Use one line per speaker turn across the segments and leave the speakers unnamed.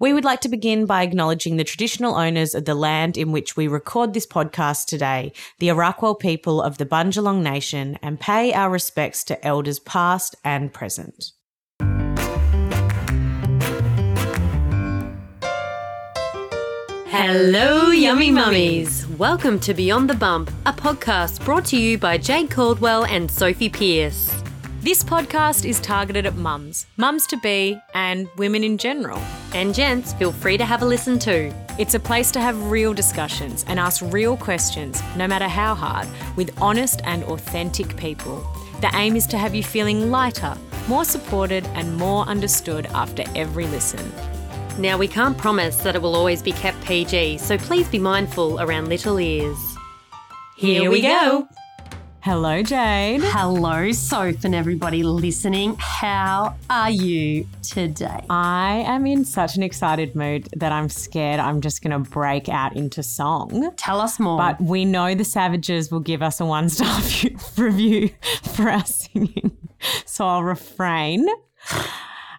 We would like to begin by acknowledging the traditional owners of the land in which we record this podcast today, the Arakwal people of the Bundjalung Nation, and pay our respects to elders past and present.
Hello, yummy mummies. Welcome to Beyond the Bump, a podcast brought to you by Jade Caldwell and Sophie Pierce.
This podcast is targeted at mums, mums to be, and women in general.
And gents, feel free to have a listen too.
It's a place to have real discussions and ask real questions, no matter how hard, with honest and authentic people. The aim is to have you feeling lighter, more supported, and more understood after every listen.
Now, we can't promise that it will always be kept PG, so please be mindful around little ears.
Here we go. Hello, Jade.
Hello, Soph, and everybody listening. How are you today?
I am in such an excited mood that I'm scared I'm just going to break out into song.
Tell us more.
But we know the Savages will give us a one star review for our singing. So I'll refrain.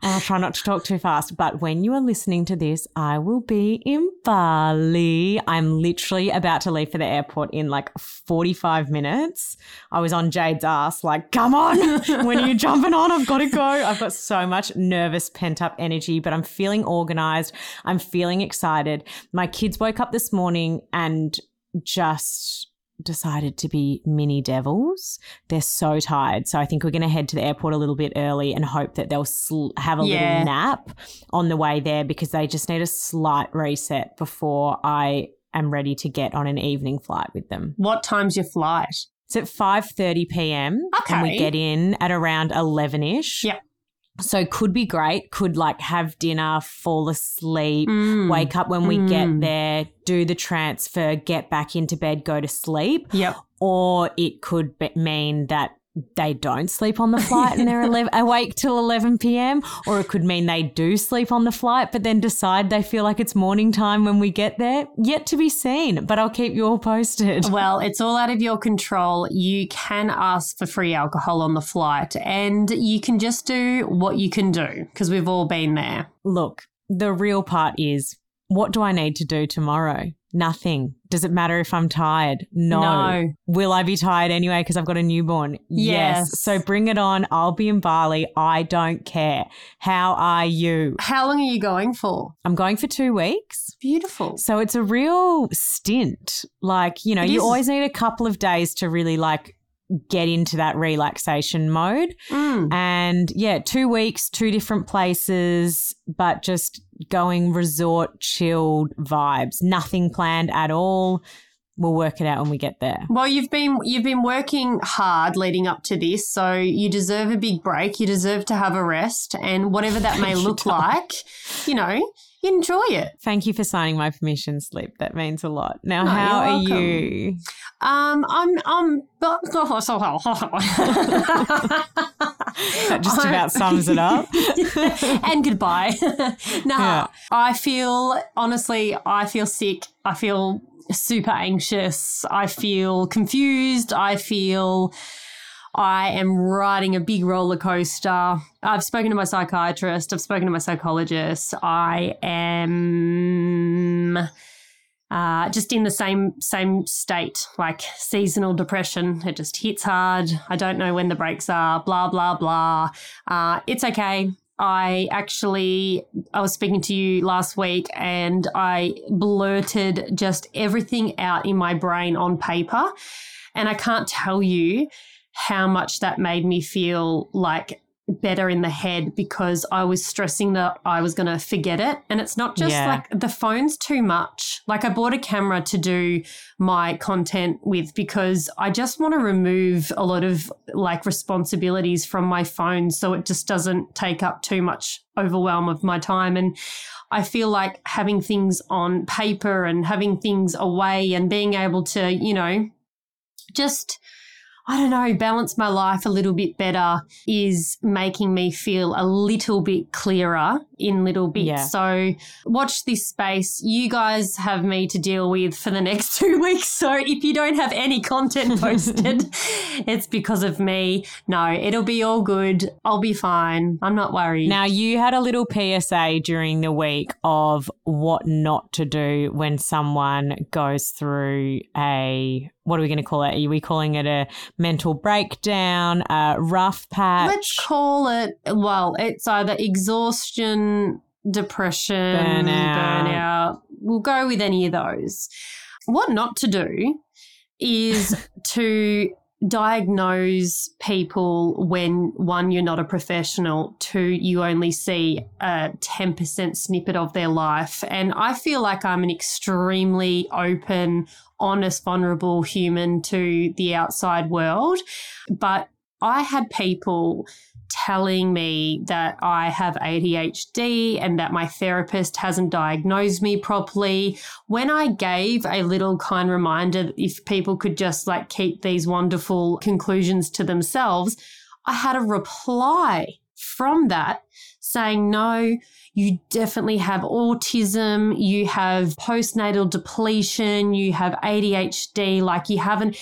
And I'll try not to talk too fast. But when you are listening to this, I will be in Bali. I'm literally about to leave for the airport in like 45 minutes. I was on Jade's ass, like, come on, when are you jumping on? I've got to go. I've got so much nervous, pent up energy, but I'm feeling organized. I'm feeling excited. My kids woke up this morning and just decided to be mini devils. They're so tired. So I think we're going to head to the airport a little bit early and hope that they'll sl- have a
Yeah.
little nap on the way there because they just need a slight reset before I am ready to get on an evening flight with them.
what time's your flight?
It's at 5:30 p.m. Okay. and we get in at around 11ish.
Yep.
So could be great. Could like have dinner, fall asleep,
Mm.
wake up when we get
Mm.
there, do the transfer, get back into bed, go to sleep.
Yep.
Or it could be- mean that they don't sleep on the flight and they're 11, awake till 11 p.m. Or it could mean they do sleep on the flight, but then decide they feel like it's morning time when we get there. Yet to be seen, but I'll keep you all posted.
Well, it's all out of your control. You can ask for free alcohol on the flight and you can just do what you can do because we've all been there.
Look, the real part is what do I need to do tomorrow? Nothing. Does it matter if I'm tired? No.
No.
Will I be tired anyway because I've got a newborn?
Yes.
So bring it on. I'll be in Bali. I don't care. How are you?
How long are you going for?
I'm going for two weeks.
Beautiful.
So it's a real stint. Like, you know,
It
you
is.
always need a couple of days to really like get into that relaxation mode.
Mm.
And yeah, two weeks, two different places, but just going resort chilled vibes. Nothing planned at all. We'll work it out when we get there.
Well, you've been you've been working hard leading up to this, so you deserve a big break. You deserve to have a rest, and whatever that may look like, you know, enjoy it.
Thank you for signing my permission slip. That means a lot. Now,
No,
how
you're
you?
Um, I'm I'm
That just about sums it up.
and goodbye. no,
Yeah.
I feel honestly, I feel sick. I feel super anxious. I feel confused. I feel I am riding a big roller coaster. I've spoken to my psychiatrist. I've spoken to my psychologist. I am uh, just in the same same state, like seasonal depression. It just hits hard. I don't know when the breaks are. Blah blah blah. Uh, it's okay. I actually I was speaking to you last week and I blurted just everything out in my brain on paper, and I can't tell you how much that made me feel like better in the head because I was stressing that I was going to forget it. And it's not just
Yeah.
like the phone's too much. Like I bought a camera to do my content with because I just want to remove a lot of like responsibilities from my phone so it just doesn't take up too much overwhelm of my time. And I feel like having things on paper and having things away and being able to, you know, just I don't know, balance my life a little bit better is making me feel a little bit clearer in little bits.
Yeah.
So watch this space. You guys have me to deal with for the next two weeks. So if you don't have any content posted, it's because of me. No, it'll be all good. I'll be fine. I'm not worried.
Now, you had a little PSA during the week of what not to do when someone goes through a, what are we going to call it? Are we calling it a mental breakdown, a rough patch?
Let's call it, well, it's either exhaustion, depression,
Burnout.
burnout. We'll go with any of those. What not to do is to diagnose people when one, you're not a professional, two, you only see a 10% snippet of their life. And I feel like I'm an extremely open, honest, vulnerable human to the outside world. But I had people telling me that I have ADHD and that my therapist hasn't diagnosed me properly. When I gave a little kind reminder, if people could just like keep these wonderful conclusions to themselves, I had a reply from that saying, no, you definitely have autism, you have postnatal depletion, you have ADHD, like you haven't.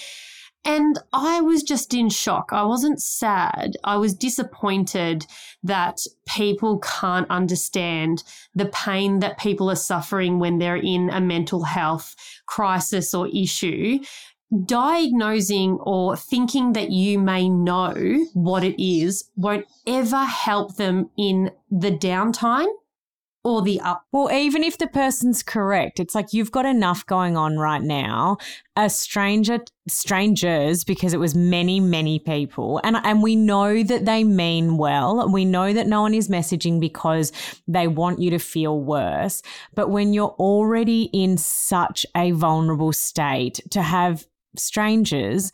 And I was just in shock. I wasn't sad. I was disappointed that people can't understand the pain that people are suffering when they're in a mental health crisis or issue. Diagnosing or thinking that you may know what it is won't ever help them in the downtime or the up.
Well, even if the person's correct, it's like you've got enough going on right now. A stranger, strangers, because it was many, many people, and and we know that they mean well. We know that no one is messaging because they want you to feel worse. But when you're already in such a vulnerable state, to have strangers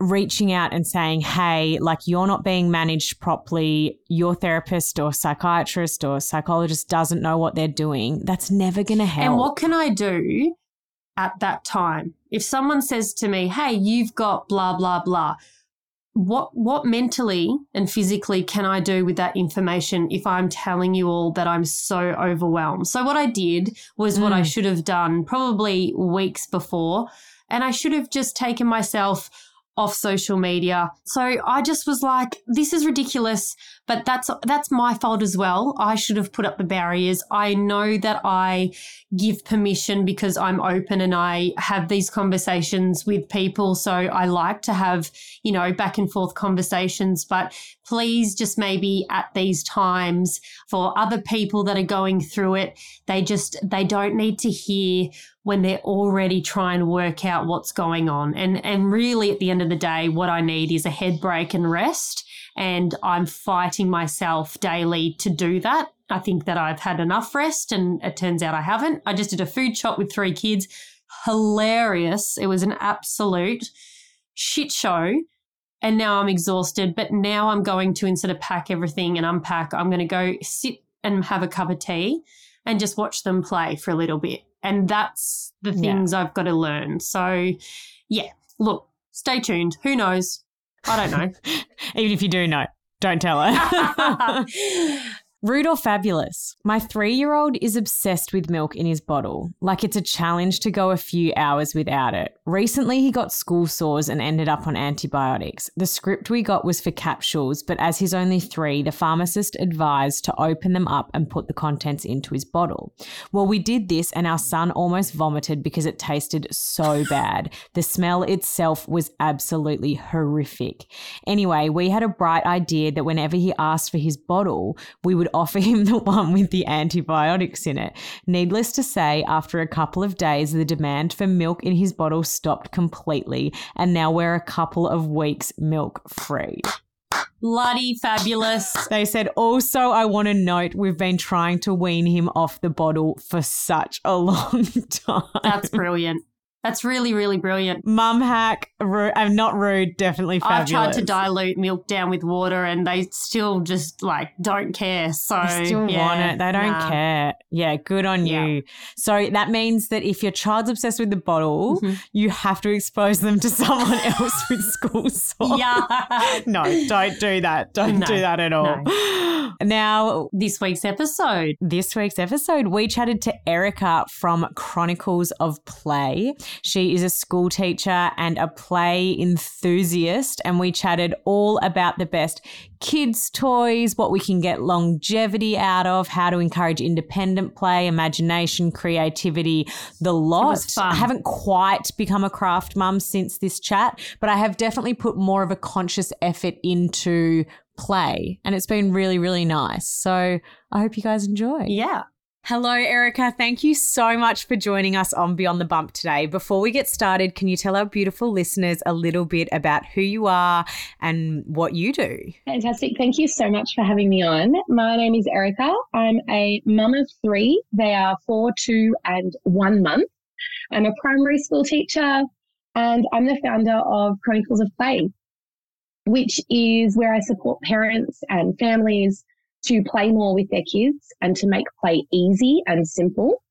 reaching out and saying, hey, like you're not being managed properly, your therapist or psychiatrist or psychologist doesn't know what they're doing, that's never going to help.
And what can I do at that time? If someone says to me, hey, you've got blah, blah, blah, what what mentally and physically can I do with that information if I'm telling you all that I'm so overwhelmed? So what I did was what I
Mm.
should have done probably weeks before, and I should have just taken myself off social media. So I just was like, this is ridiculous, but that's that's my fault as well. I should have put up the barriers. I know that I give permission because I'm open and I have these conversations with people. So I like to have, you know, back and forth conversations, but please just maybe at these times for other people that are going through it, they just they don't need to hear when they're already trying to work out what's going on. And and really at the end of the day, what I need is a head break and rest. And I'm fighting myself daily to do that. I think that I've had enough rest and it turns out I haven't. I just did a food shop with three kids. Hilarious. It was an absolute shit show. And now I'm exhausted. But now I'm going to, instead of pack everything and unpack, I'm going to go sit and have a cup of tea and just watch them play for a little bit. And that's the
Yeah.
things I've got to learn. So, yeah, look, stay tuned. Who knows? I don't know.
Even if you do know, don't tell her. Rude or fabulous? My three year old is obsessed with milk in his bottle, like it's a challenge to go a few hours without it. Recently, he got school sores and ended up on antibiotics. The script we got was for capsules, but as he's only three, the pharmacist advised to open them up and put the contents into his bottle. Well, we did this, and our son almost vomited because it tasted so bad. The smell itself was absolutely horrific. Anyway, we had a bright idea that whenever he asked for his bottle, we would offer him the one with the antibiotics in it. Needless to say, after a couple of days, the demand for milk in his bottle stopped completely, and now we're a couple of weeks milk free.
Bloody fabulous.
They said, also, I want to note we've been trying to wean him off the bottle for such a long time.
That's brilliant. That's really, really brilliant.
Mum hack, rude, I'm not rude, definitely fabulous.
I've tried to dilute milk down with water and they still just like don't care. So
They still
yeah,
want it. They don't
nah.
care. Yeah, good on
Yeah.
you. So that means that if your child's obsessed with the bottle,
Mhm.
you have to expose them to someone else with school sores.
Yeah.
No, don't do that. Don't
No,
do that at all. Now,
this week's episode.
this week's episode, we chatted to Erica from Chronicles of Play. She is a school teacher and a play enthusiast, and we chatted all about the best kids' toys, what we can get longevity out of, how to encourage independent play, imagination, creativity, the lot. I haven't quite become a craft mum since this chat, but I have definitely put more of a conscious effort into play, and it's been really, really nice. So I hope you guys enjoy.
Yeah.
Hello, Erica. Thank you so much for joining us on Beyond the Bump today. Before we get started, can you tell our beautiful listeners a little bit about who you are and what you do?
Fantastic. Thank you so much for having me on. My name is Erica. I'm a mum of three. They are four, two, and one month. I'm a primary school teacher and I'm the founder of Chronicles of Play, which is where I support parents and families to play more with their kids and to make play easy and simple.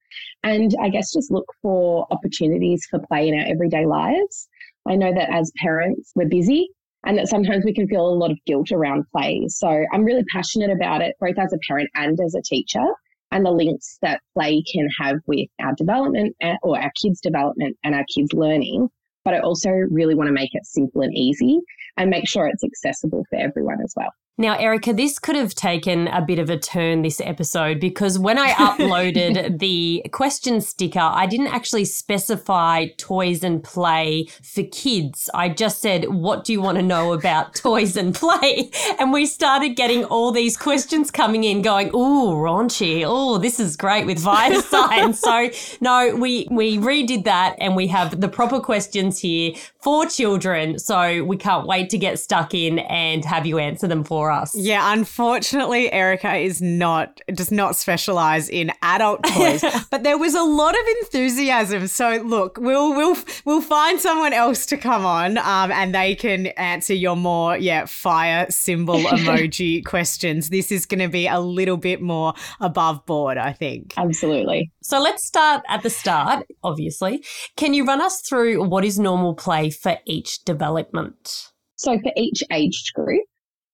And I guess just look for opportunities for play in our everyday lives. I know that as parents, we're busy and that sometimes we can feel a lot of guilt around play. So I'm really passionate about it, both as a parent and as a teacher, and the links that play can have with our development eh, or our kids' development and our kids' learning. But I also really want to make it simple and easy and make sure it's accessible for everyone as well.
Now, Erica, this could have taken a bit of a turn this episode because when I uploaded the question sticker, I didn't actually specify toys and play for kids. I just said, What do you want to know about toys and play? And we started getting all these questions coming in going, Ooh, raunchy. Oh, this is great with fire signs. so, no, we, we redid that and we have the proper questions here for children. So, we can't wait to get stuck in and have you answer them for us.
Yeah, unfortunately, Erica is not does not specialize in adult toys, but there was a lot of enthusiasm. So look, we'll we'll we'll find someone else to come on, um, and they can answer your more yeah fire symbol emoji questions. This is going to be a little bit more above board, I think.
Absolutely.
So let's start at the start, obviously. Can you run us through what is normal play for each development?
So for each age group,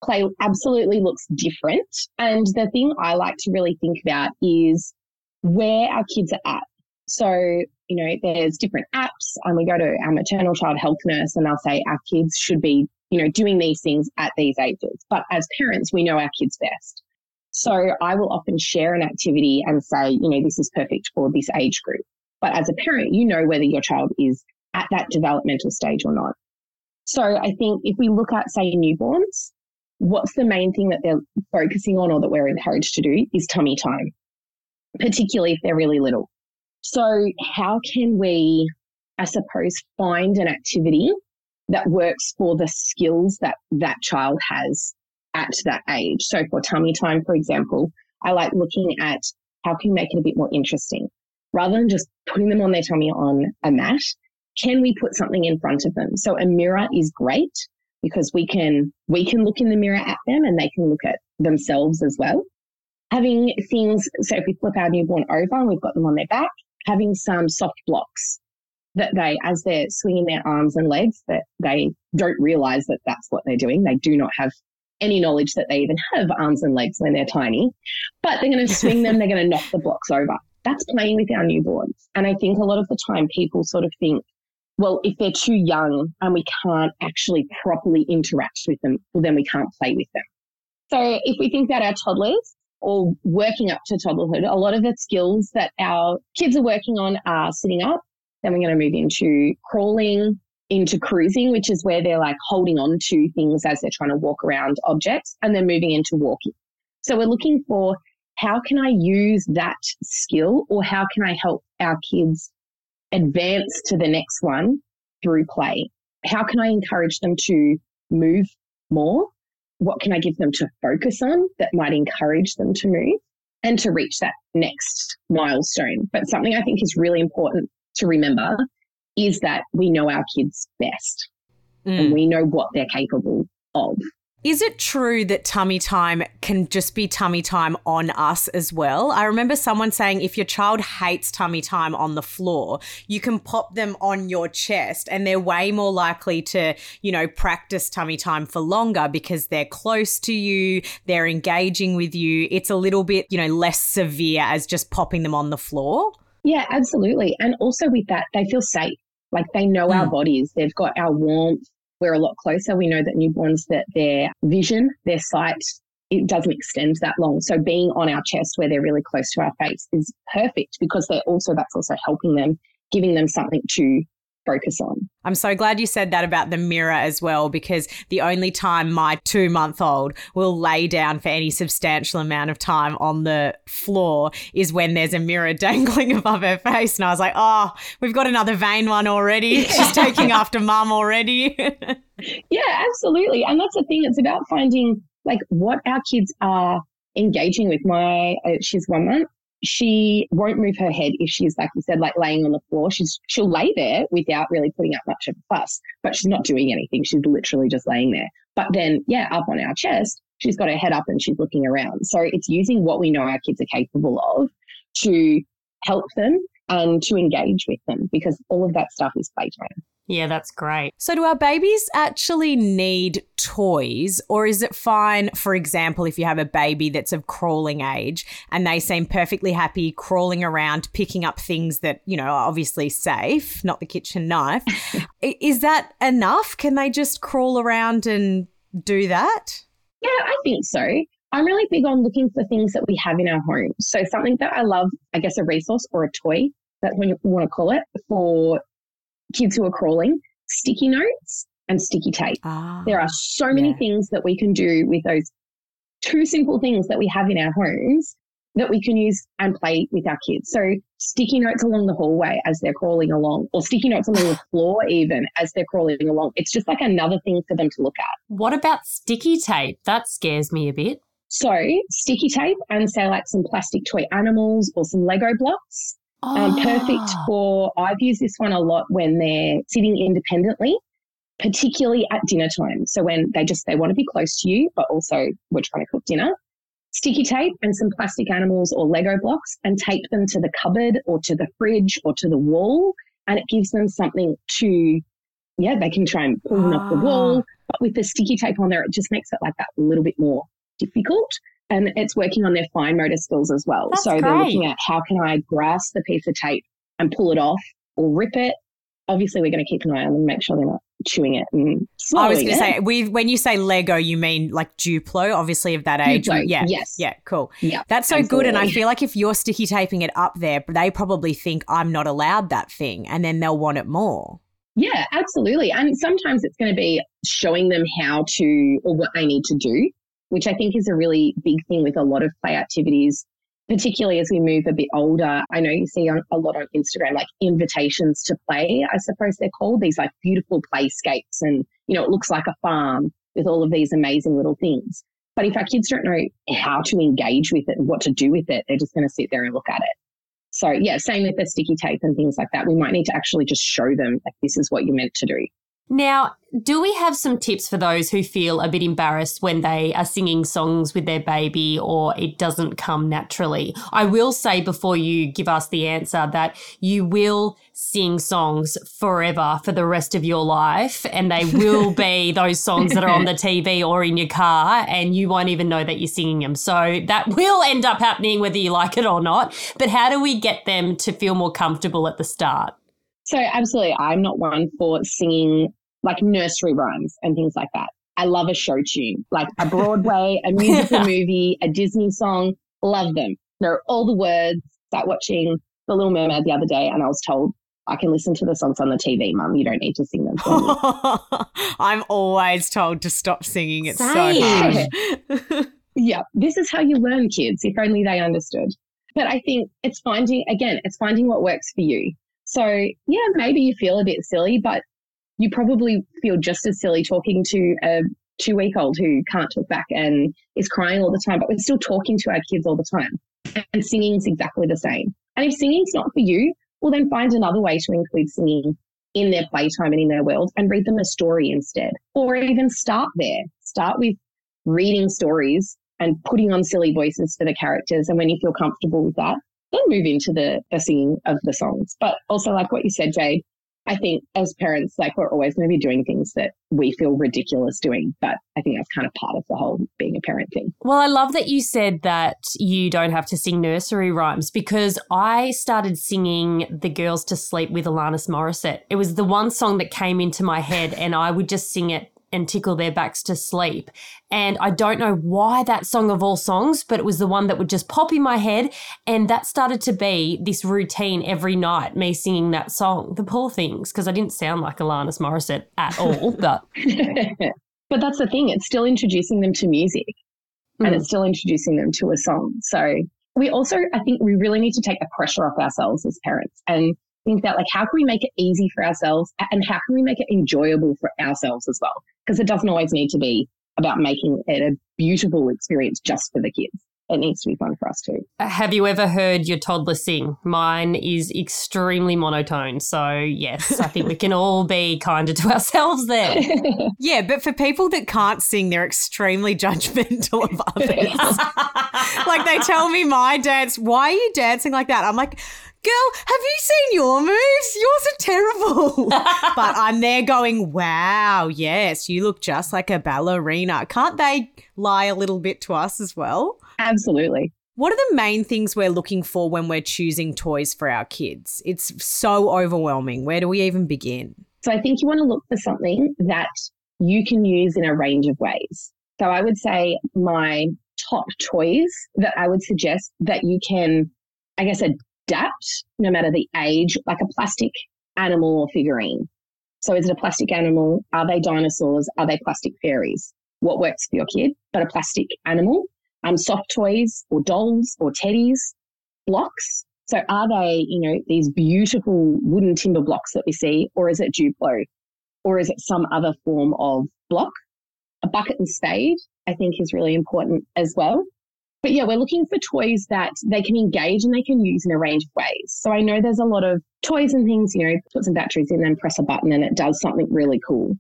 play absolutely looks different. And the thing I like to really think about is where our kids are at. So, you know, there's different apps and we go to our maternal child health nurse and they'll say our kids should be, you know, doing these things at these ages. But as parents, we know our kids best. So I will often share an activity and say, you know, this is perfect for this age group. But as a parent, you know whether your child is at that developmental stage or not. So I think if we look at, say, newborns, what's the main thing that they're focusing on or that we're encouraged to do is tummy time, particularly if they're really little. So how can we, I suppose, find an activity that works for the skills that that child has at that age? So for tummy time, for example, I like looking at how can we make it a bit more interesting rather than just putting them on their tummy on a mat. Can we put something in front of them? So a mirror is great because we can we can look in the mirror at them and they can look at themselves as well. Having things, so if we flip our newborn over and we've got them on their back, having some soft blocks that they, as they're swinging their arms and legs, that they don't realize that that's what they're doing. They do not have any knowledge that they even have arms and legs when they're tiny, but they're going to swing them, they're going to knock the blocks over. That's playing with our newborns. And I think a lot of the time people sort of think, well, if they're too young and we can't actually properly interact with them, well, then we can't play with them. So if we think about our toddlers or working up to toddlerhood, a lot of the skills that our kids are working on are sitting up. Then we're going to move into crawling, into cruising, which is where they're like holding on to things as they're trying to walk around objects, and then moving into walking. So we're looking for how can I use that skill or how can I help our kids advance to the next one through play? How can I encourage them to move more? What can I give them to focus on that might encourage them to move and to reach that next milestone? But something I think is really important to remember is that we know our kids best mm. and we know what they're capable of.
Is it true that tummy time can just be tummy time on us as well? I remember someone saying if your child hates tummy time on the floor, you can pop them on your chest and they're way more likely to, you know, practice tummy time for longer because they're close to you, they're engaging with you. It's a little bit, you know, less severe as just popping them on the floor.
Yeah, absolutely. And also with that, they feel safe. Like they know mm. our bodies, they've got our warmth, we're a lot closer. We know that newborns, that their vision, their sight, it doesn't extend that long. So being on our chest where they're really close to our face is perfect because they're also, that's also helping them, giving them something to focus on.
I'm so glad you said that about the mirror as well, because the only time my two month old will lay down for any substantial amount of time on the floor is when there's a mirror dangling above her face. And I was like, oh, we've got another vain one already. She's taking after mum already.
yeah, absolutely. And that's the thing. It's about finding like what our kids are engaging with. My, uh, she's one month she won't move her head if she's, like you said, like laying on the floor. She's, she'll lay there without really putting up much of a fuss, but she's not doing anything. She's literally just laying there. But then, yeah, up on our chest, she's got her head up and she's looking around. So it's using what we know our kids are capable of to help them and to engage with them because all of that stuff is playtime.
Yeah, that's great.
So, do our babies actually need toys, or is it fine, for example, if you have a baby that's of crawling age and they seem perfectly happy crawling around, picking up things that, you know, are obviously safe, not the kitchen knife? is that enough? Can they just crawl around and do that?
Yeah, I think so. I'm really big on looking for things that we have in our home. So, something that I love, I guess, a resource or a toy, that's what you want to call it, for kids who are crawling, sticky notes and sticky tape. Ah, there are so many yeah. things that we can do with those two simple things that we have in our homes that we can use and play with our kids. So sticky notes along the hallway as they're crawling along, or sticky notes along the floor even as they're crawling along. It's just like another thing for them to look at.
What about sticky tape? That scares me a bit.
So sticky tape and say like some plastic toy animals or some Lego blocks Oh. Um, perfect ah. for, I've used this one a lot when they're sitting independently, particularly at dinner time. So when they just, they want to be close to you, but also we're trying to cook dinner. Sticky tape and some plastic animals or Lego blocks and tape them to the cupboard or to the fridge or to the wall. And it gives them something to, yeah, they can try and pull them off the wall. Ah. But with the sticky tape on there, it just makes it like that a little bit more difficult and it's working on their fine motor skills as well. That's so great. they're looking at how can I grasp the piece of tape and pull it off or rip it. Obviously, we're going to keep an eye on them, make sure they're not chewing it and I
was going to say, we when you say Lego, you mean like Duplo, obviously of that age.
Duplo,
yeah,
yes,
yeah, cool.
Yeah,
that's so absolutely. good. And I feel like if you're sticky taping it up there, they probably think I'm not allowed that thing, and then they'll want it more.
Yeah, absolutely. And sometimes it's going to be showing them how to or what they need to do which I think is a really big thing with a lot of play activities, particularly as we move a bit older. I know you see on, a lot on Instagram, like invitations to play, I suppose they're called, these like beautiful playscapes. And, you know, it looks like a farm with all of these amazing little things. But if our kids don't know how to engage with it and what to do with it, they're just going to sit there and look at it. So yeah, same with the sticky tape and things like that. We might need to actually just show them like this is what you're meant to do.
Now, do we have some tips for those who feel a bit embarrassed when they are singing songs with their baby or it doesn't come naturally? I will say before you give us the answer that you will sing songs forever for the rest of your life and they will be those songs that are on the TV or in your car and you won't even know that you're singing them. So that will end up happening whether you like it or not. But how do we get them to feel more comfortable at the start?
So, absolutely, I'm not one for singing like nursery rhymes and things like that. I love a show tune, like a Broadway, a musical movie, a Disney song. Love them. Know all the words. Start watching The Little Mermaid the other day, and I was told I can listen to the songs on the TV, Mum. You don't need to sing them.
I'm always told to stop singing. It's Same. so
hard. yeah, this is how you learn, kids. If only they understood. But I think it's finding again, it's finding what works for you. So, yeah, maybe you feel a bit silly, but you probably feel just as silly talking to a two week old who can't talk back and is crying all the time, but we're still talking to our kids all the time. And singing is exactly the same. And if singing's not for you, well, then find another way to include singing in their playtime and in their world and read them a story instead. Or even start there. Start with reading stories and putting on silly voices for the characters. And when you feel comfortable with that, then move into the, the singing of the songs. But also, like what you said, Jade, I think as parents, like we're always going to be doing things that we feel ridiculous doing. But I think that's kind of part of the whole being a parent thing.
Well, I love that you said that you don't have to sing nursery rhymes because I started singing The Girls to Sleep with Alanis Morissette. It was the one song that came into my head and I would just sing it and tickle their backs to sleep. And I don't know why that song of all songs, but it was the one that would just pop in my head. And that started to be this routine every night, me singing that song, The Poor Things, because I didn't sound like Alanis Morissette at all. But
but that's the thing, it's still introducing them to music mm. and it's still introducing them to a song. So we also, I think we really need to take the pressure off ourselves as parents and think about like how can we make it easy for ourselves and how can we make it enjoyable for ourselves as well because it doesn't always need to be about making it a beautiful experience just for the kids it needs to be fun for us too uh,
have you ever heard your toddler sing? Mine is extremely monotone. So, yes, I think we can all be kinder to ourselves there.
Yeah, but for people that can't sing, they're extremely judgmental of others. like they tell me my dance, why are you dancing like that? I'm like, girl, have you seen your moves? Yours are terrible. but I'm there going, wow, yes, you look just like a ballerina. Can't they lie a little bit to us as well?
absolutely
What are the main things we're looking for when we're choosing toys for our kids? It's so overwhelming. Where do we even begin?
So I think you want to look for something that you can use in a range of ways. So I would say my top toys that I would suggest that you can, I guess, adapt no matter the age, like a plastic animal or figurine. So is it a plastic animal? Are they dinosaurs? Are they plastic fairies? What works for your kid? But a plastic animal, um, soft toys or dolls or teddies, blocks. So are they, you know, these beautiful wooden timber blocks that we see, or is it Duplo? Or is it some other form of block? A bucket and spade, I think, is really important as well. But yeah, we're looking for toys that they can engage and they can use in a range of ways. So I know there's a lot of toys and things, you know, put some batteries in and press a button and it does something really cool.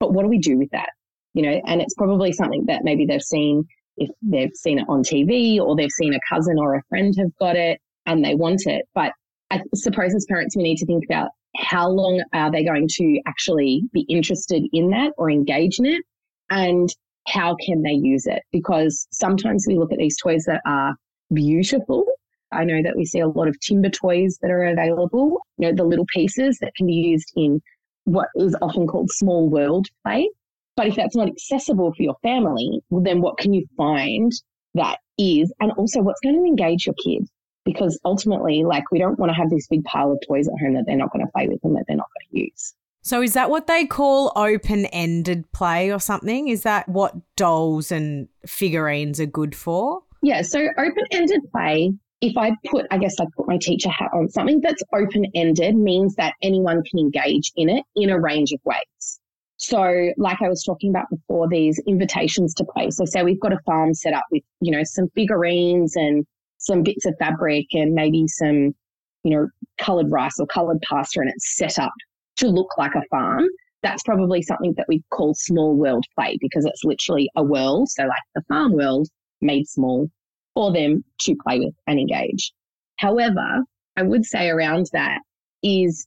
But what do we do with that? You know, and it's probably something that maybe they've seen if they've seen it on TV or they've seen a cousin or a friend have got it and they want it. But I suppose as parents, we need to think about how long are they going to actually be interested in that or engage in it and how can they use it? Because sometimes we look at these toys that are beautiful. I know that we see a lot of timber toys that are available, you know, the little pieces that can be used in what is often called small world play. But if that's not accessible for your family, well, then what can you find that is? And also, what's going to engage your kid? Because ultimately, like, we don't want to have this big pile of toys at home that they're not going to play with and that they're not going to use.
So is that what they call open-ended play or something? Is that what dolls and figurines are good for?
Yeah. So open ended play, if I put, I guess I put my teacher hat on, something that's open ended means that anyone can engage in it in a range of ways. So, like I was talking about before, these invitations to play. So, say we've got a farm set up with, you know, some figurines and some bits of fabric and maybe some, you know, colored rice or colored pasta, and it's set up to look like a farm. That's probably something that we call small world play because it's literally a world. So, like the farm world made small for them to play with and engage. However, I would say around that is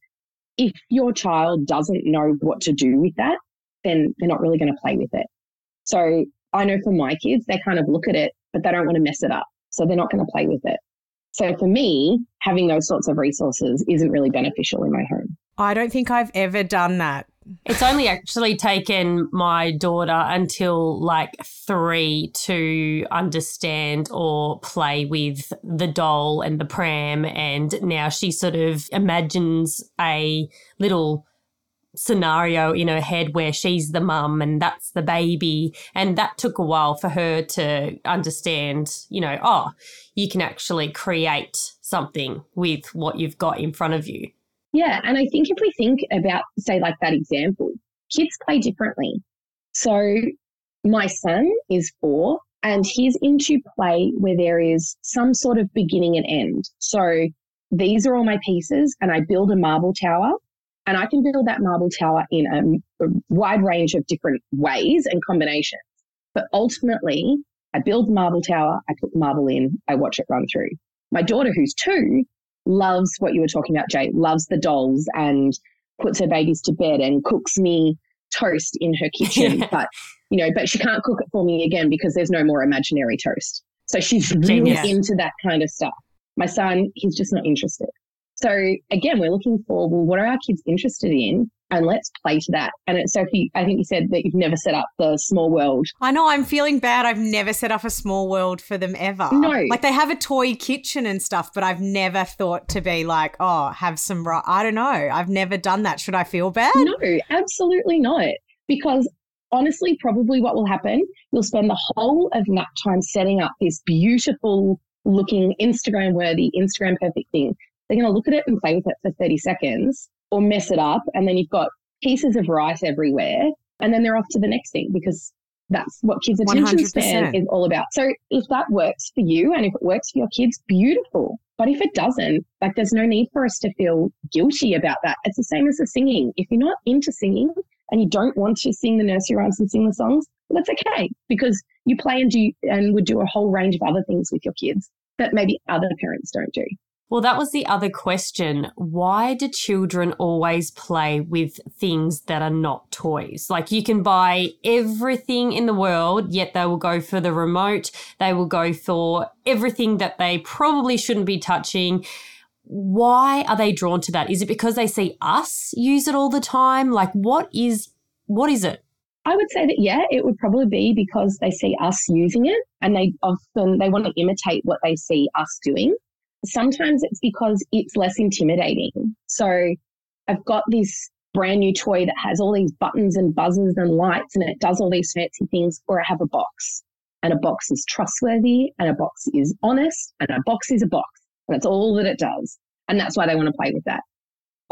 if your child doesn't know what to do with that, then they're not really going to play with it. So I know for my kids, they kind of look at it, but they don't want to mess it up. So they're not going to play with it. So for me, having those sorts of resources isn't really beneficial in my home.
I don't think I've ever done that.
It's only actually taken my daughter until like three to understand or play with the doll and the pram. And now she sort of imagines a little scenario in her head where she's the mum and that's the baby. And that took a while for her to understand, you know, oh, you can actually create something with what you've got in front of you.
Yeah. And I think if we think about, say, like that example, kids play differently. So my son is four and he's into play where there is some sort of beginning and end. So these are all my pieces and I build a marble tower And I can build that marble tower in a, a wide range of different ways and combinations. But ultimately, I build the marble tower, I put the marble in, I watch it run through. My daughter, who's two, loves what you were talking about, Jay, loves the dolls and puts her babies to bed and cooks me toast in her kitchen. but, you know, but she can't cook it for me again because there's no more imaginary toast. So she's really into that kind of stuff. My son, he's just not interested. So again, we're looking for, well, what are our kids interested in? And let's play to that. And so, Sophie, I think you said that you've never set up the small world.
I know. I'm feeling bad. I've never set up a small world for them ever.
No.
Like they have a toy kitchen and stuff, but I've never thought to be like, oh, have some, I don't know. I've never done that. Should I feel bad?
No, absolutely not. Because honestly, probably what will happen, you'll spend the whole of nap time setting up this beautiful looking Instagram worthy, Instagram perfect thing. They're going to look at it and play with it for 30 seconds or mess it up. And then you've got pieces of rice everywhere. And then they're off to the next thing because that's what kids' attention 100%. span is all about. So if that works for you and if it works for your kids, beautiful. But if it doesn't, like there's no need for us to feel guilty about that. It's the same as the singing. If you're not into singing and you don't want to sing the nursery rhymes and sing the songs, well, that's okay because you play and do and would do a whole range of other things with your kids that maybe other parents don't do.
Well, that was the other question. Why do children always play with things that are not toys? Like you can buy everything in the world, yet they will go for the remote. They will go for everything that they probably shouldn't be touching. Why are they drawn to that? Is it because they see us use it all the time? Like what is what is it?
I would say that yeah, it would probably be because they see us using it and they often they want to imitate what they see us doing. Sometimes it's because it's less intimidating. So I've got this brand new toy that has all these buttons and buzzers and lights and it does all these fancy things, or I have a box. And a box is trustworthy and a box is honest and a box is a box. And that's all that it does. And that's why they want to play with that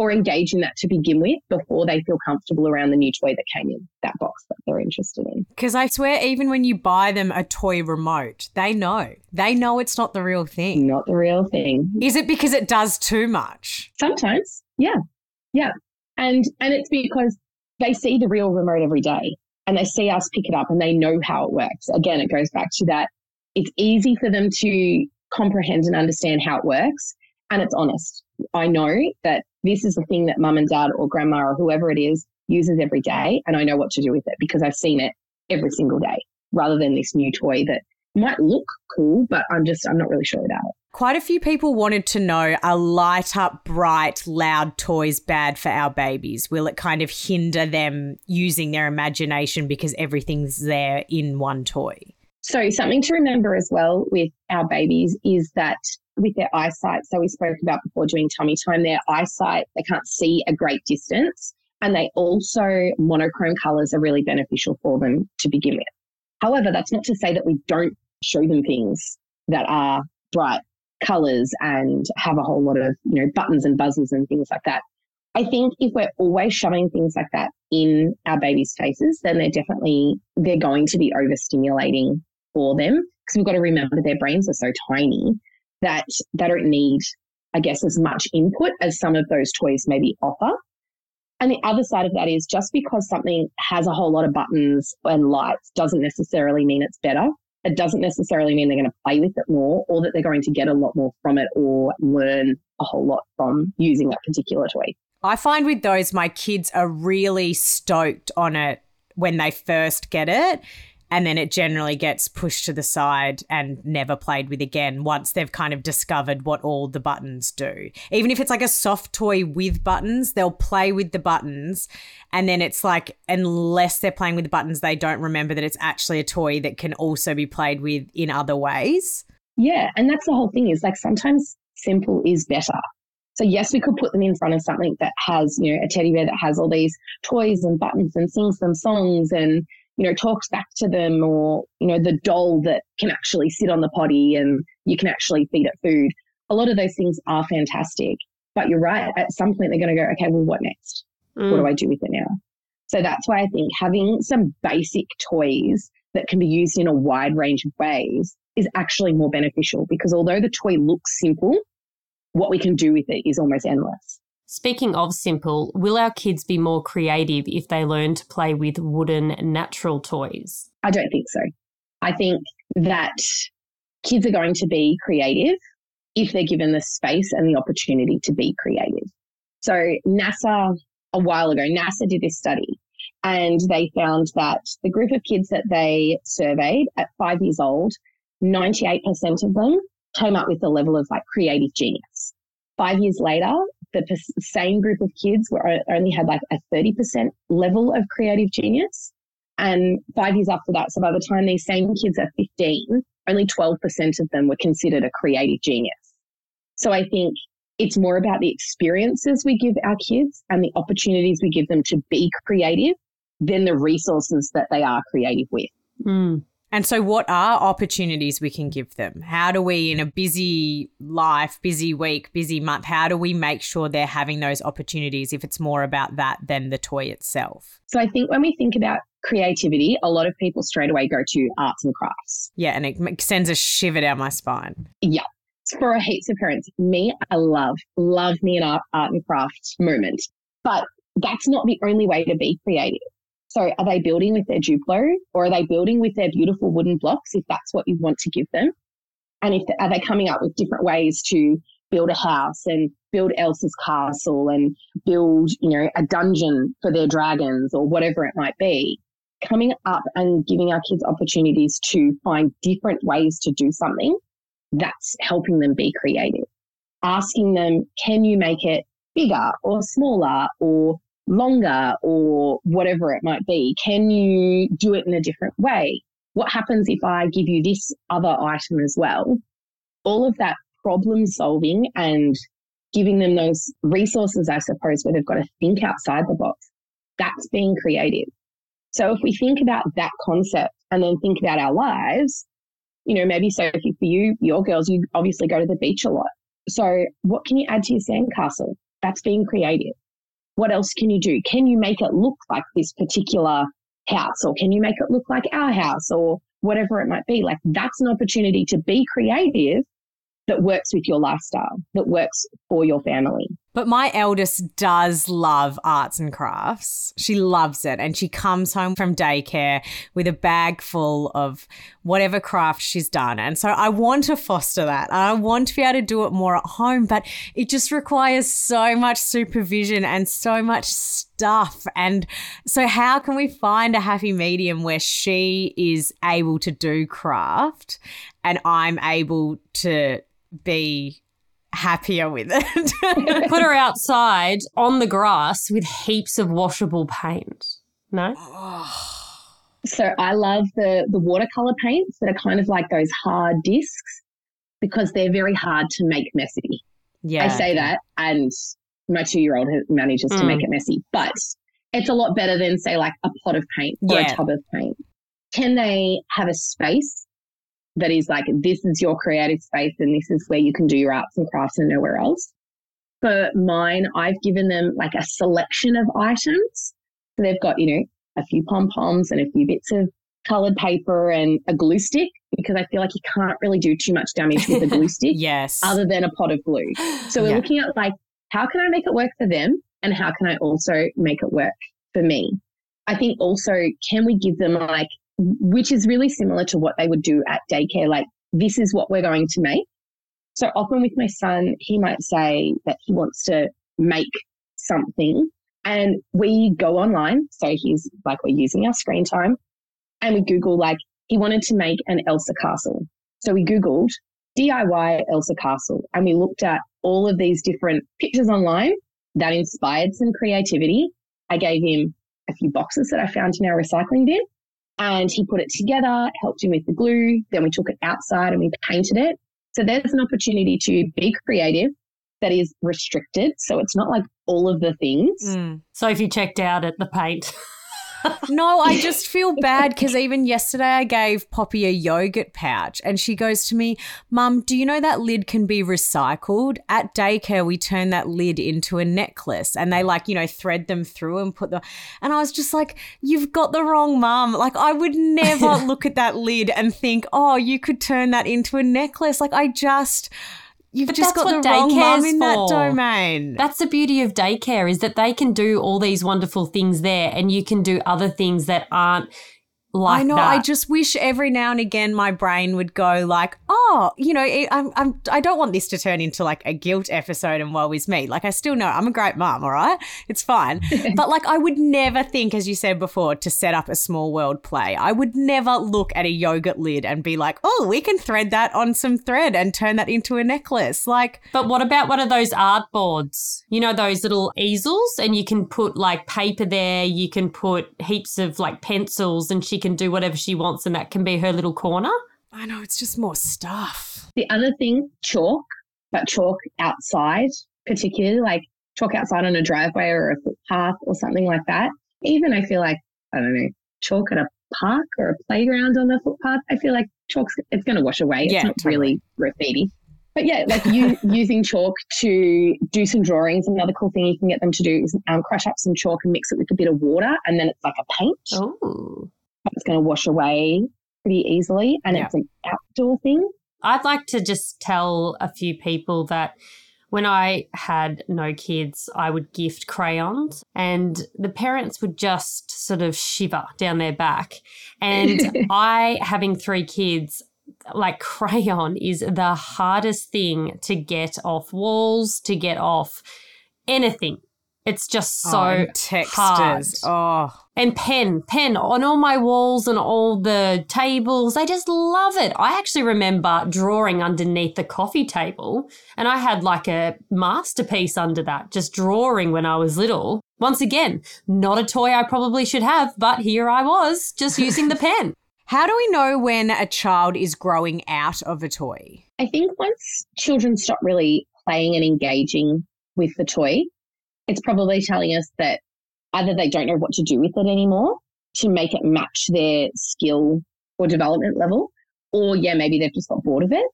or engage in that to begin with before they feel comfortable around the new toy that came in that box that they're interested in.
Because I swear, even when you buy them a toy remote, they know. They know it's not the real thing.
Not the real thing.
Is it because it does too much?
Sometimes. Yeah. Yeah. And and it's because they see the real remote every day and they see us pick it up and they know how it works. Again, it goes back to that. It's easy for them to comprehend and understand how it works and it's honest. I know that this is the thing that mum and dad or grandma or whoever it is uses every day. And I know what to do with it because I've seen it every single day rather than this new toy that might look cool, but I'm just, I'm not really sure about it.
Quite a few people wanted to know are light up, bright, loud toys bad for our babies? Will it kind of hinder them using their imagination because everything's there in one toy?
So, something to remember as well with our babies is that with their eyesight. So we spoke about before doing tummy time, their eyesight, they can't see a great distance. And they also, monochrome colors are really beneficial for them to begin with. However, that's not to say that we don't show them things that are bright colors and have a whole lot of, you know, buttons and buzzers and things like that. I think if we're always shoving things like that in our babies' faces, then they're definitely, they're going to be overstimulating for them because we've got to remember their brains are so tiny that they don't need, I guess, as much input as some of those toys maybe offer. And the other side of that is just because something has a whole lot of buttons and lights doesn't necessarily mean it's better. It doesn't necessarily mean they're going to play with it more or that they're going to get a lot more from it or learn a whole lot from using that particular toy.
I find with those, my kids are really stoked on it when they first get it and then it generally gets pushed to the side and never played with again once they've kind of discovered what all the buttons do. Even if it's like a soft toy with buttons, they'll play with the buttons and then it's like unless they're playing with the buttons they don't remember that it's actually a toy that can also be played with in other ways.
Yeah, and that's the whole thing is like sometimes simple is better. So yes, we could put them in front of something that has, you know, a teddy bear that has all these toys and buttons and sings them songs and you know, talks back to them or, you know, the doll that can actually sit on the potty and you can actually feed it food. A lot of those things are fantastic. But you're right. At some point, they're going to go, okay, well, what next? Mm. What do I do with it now? So that's why I think having some basic toys that can be used in a wide range of ways is actually more beneficial because although the toy looks simple, what we can do with it is almost endless.
Speaking of simple, will our kids be more creative if they learn to play with wooden natural toys?
I don't think so. I think that kids are going to be creative if they're given the space and the opportunity to be creative. So NASA, a while ago, NASA did this study and they found that the group of kids that they surveyed at five years old, 98% of them came up with the level of like creative genius. Five years later, the same group of kids were only had like a 30% level of creative genius. And five years after that, so by the time these same kids are 15, only 12% of them were considered a creative genius. So I think it's more about the experiences we give our kids and the opportunities we give them to be creative than the resources that they are creative with.
Mm.
And so, what are opportunities we can give them? How do we, in a busy life, busy week, busy month, how do we make sure they're having those opportunities if it's more about that than the toy itself?
So, I think when we think about creativity, a lot of people straight away go to arts and crafts.
Yeah, and it sends a shiver down my spine.
Yeah. For a heaps of parents, me, I love, love me an art, art and craft moment. But that's not the only way to be creative. So are they building with their Duplo or are they building with their beautiful wooden blocks if that's what you want to give them? And if are they coming up with different ways to build a house and build Elsa's castle and build, you know, a dungeon for their dragons or whatever it might be? Coming up and giving our kids opportunities to find different ways to do something that's helping them be creative. Asking them, can you make it bigger or smaller or longer or whatever it might be? Can you do it in a different way? What happens if I give you this other item as well? All of that problem solving and giving them those resources, I suppose, where they've got to think outside the box. That's being creative. So if we think about that concept and then think about our lives, you know, maybe so for you, your girls, you obviously go to the beach a lot. So what can you add to your sandcastle? That's being creative. What else can you do? Can you make it look like this particular house or can you make it look like our house or whatever it might be? Like that's an opportunity to be creative that works with your lifestyle, that works for your family.
But my eldest does love arts and crafts. She loves it. And she comes home from daycare with a bag full of whatever craft she's done. And so I want to foster that. I want to be able to do it more at home, but it just requires so much supervision and so much stuff. And so, how can we find a happy medium where she is able to do craft and I'm able to be happier with it.
Put her outside on the grass with heaps of washable paint. No?
So I love the the watercolor paints that are kind of like those hard discs because they're very hard to make messy. Yeah. I say that and my 2-year-old manages mm. to make mm. it messy, but it's a lot better than say like a pot of paint or yeah. a tub of paint. Can they have a space that is like, this is your creative space and this is where you can do your arts and crafts and nowhere else. For mine, I've given them like a selection of items. So they've got, you know, a few pom poms and a few bits of colored paper and a glue stick because I feel like you can't really do too much damage with a glue stick.
yes.
Other than a pot of glue. So we're yeah. looking at like, how can I make it work for them? And how can I also make it work for me? I think also, can we give them like which is really similar to what they would do at daycare. Like, this is what we're going to make. So often with my son, he might say that he wants to make something and we go online. So he's like, we're using our screen time and we Google like, he wanted to make an Elsa castle. So we Googled DIY Elsa castle and we looked at all of these different pictures online that inspired some creativity. I gave him a few boxes that I found in our recycling bin and he put it together, helped him with the glue. Then we took it outside and we painted it. So there's an opportunity to be creative that is restricted. So it's not like all of the things.
Mm. So if you checked out at the paint.
no, I just feel bad because even yesterday I gave Poppy a yogurt pouch and she goes to me, Mum, do you know that lid can be recycled? At daycare, we turn that lid into a necklace and they like, you know, thread them through and put the. And I was just like, You've got the wrong mum. Like, I would never look at that lid and think, Oh, you could turn that into a necklace. Like, I just You've
But
just
that's
got
what
the wrong mum in that domain.
That's the beauty of daycare is that they can do all these wonderful things there and you can do other things that aren't like
I know.
that.
I just wish every now and again my brain would go like, oh, you know, I- I'm, I'm, I don't want this to turn into like a guilt episode and woe is me. Like I still know I'm a great mom, all right, it's fine. but like I would never think, as you said before, to set up a small world play. I would never look at a yogurt lid and be like, oh, we can thread that on some thread and turn that into a necklace. Like
But what about one of those art boards? You know, those little easels, and you can put like paper there, you can put heaps of like pencils, and she can do whatever she wants, and that can be her little corner.
I know it's just more stuff.
The other thing, chalk, but chalk outside, particularly like chalk outside on a driveway or a footpath or something like that. Even I feel like, I don't know, chalk at a park or a playground on the footpath. I feel like chalk's, it's going to wash away. It's
Yeah,
not
totally.
really graffiti. But yeah, like you using chalk to do some drawings. Another cool thing you can get them to do is um, crush up some chalk and mix it with a bit of water, and then it's like a paint.
Oh.
It's going to wash away pretty easily, and
Yeah.
it's an outdoor thing.
I'd like to just tell a few people that when I had no kids, I would gift crayons, and the parents would just sort of shiver down their back. And I, having three kids, like crayon is the hardest thing to get off walls, to get off anything. It's just oh, so
oh, and textas.
hard.
Oh,
And pen, pen on all my walls and all the tables. I just love it. I actually remember drawing underneath the coffee table, and I had like a masterpiece under that, just drawing when I was little. Once again, not a toy I probably should have, but here I was, just using the pen.
How do we know when a child is growing out of a toy?
I think once children stop really playing and engaging with the toy, it's probably telling us that either they don't know what to do with it anymore to make it match their skill or development level, or yeah, maybe they've just got bored of it.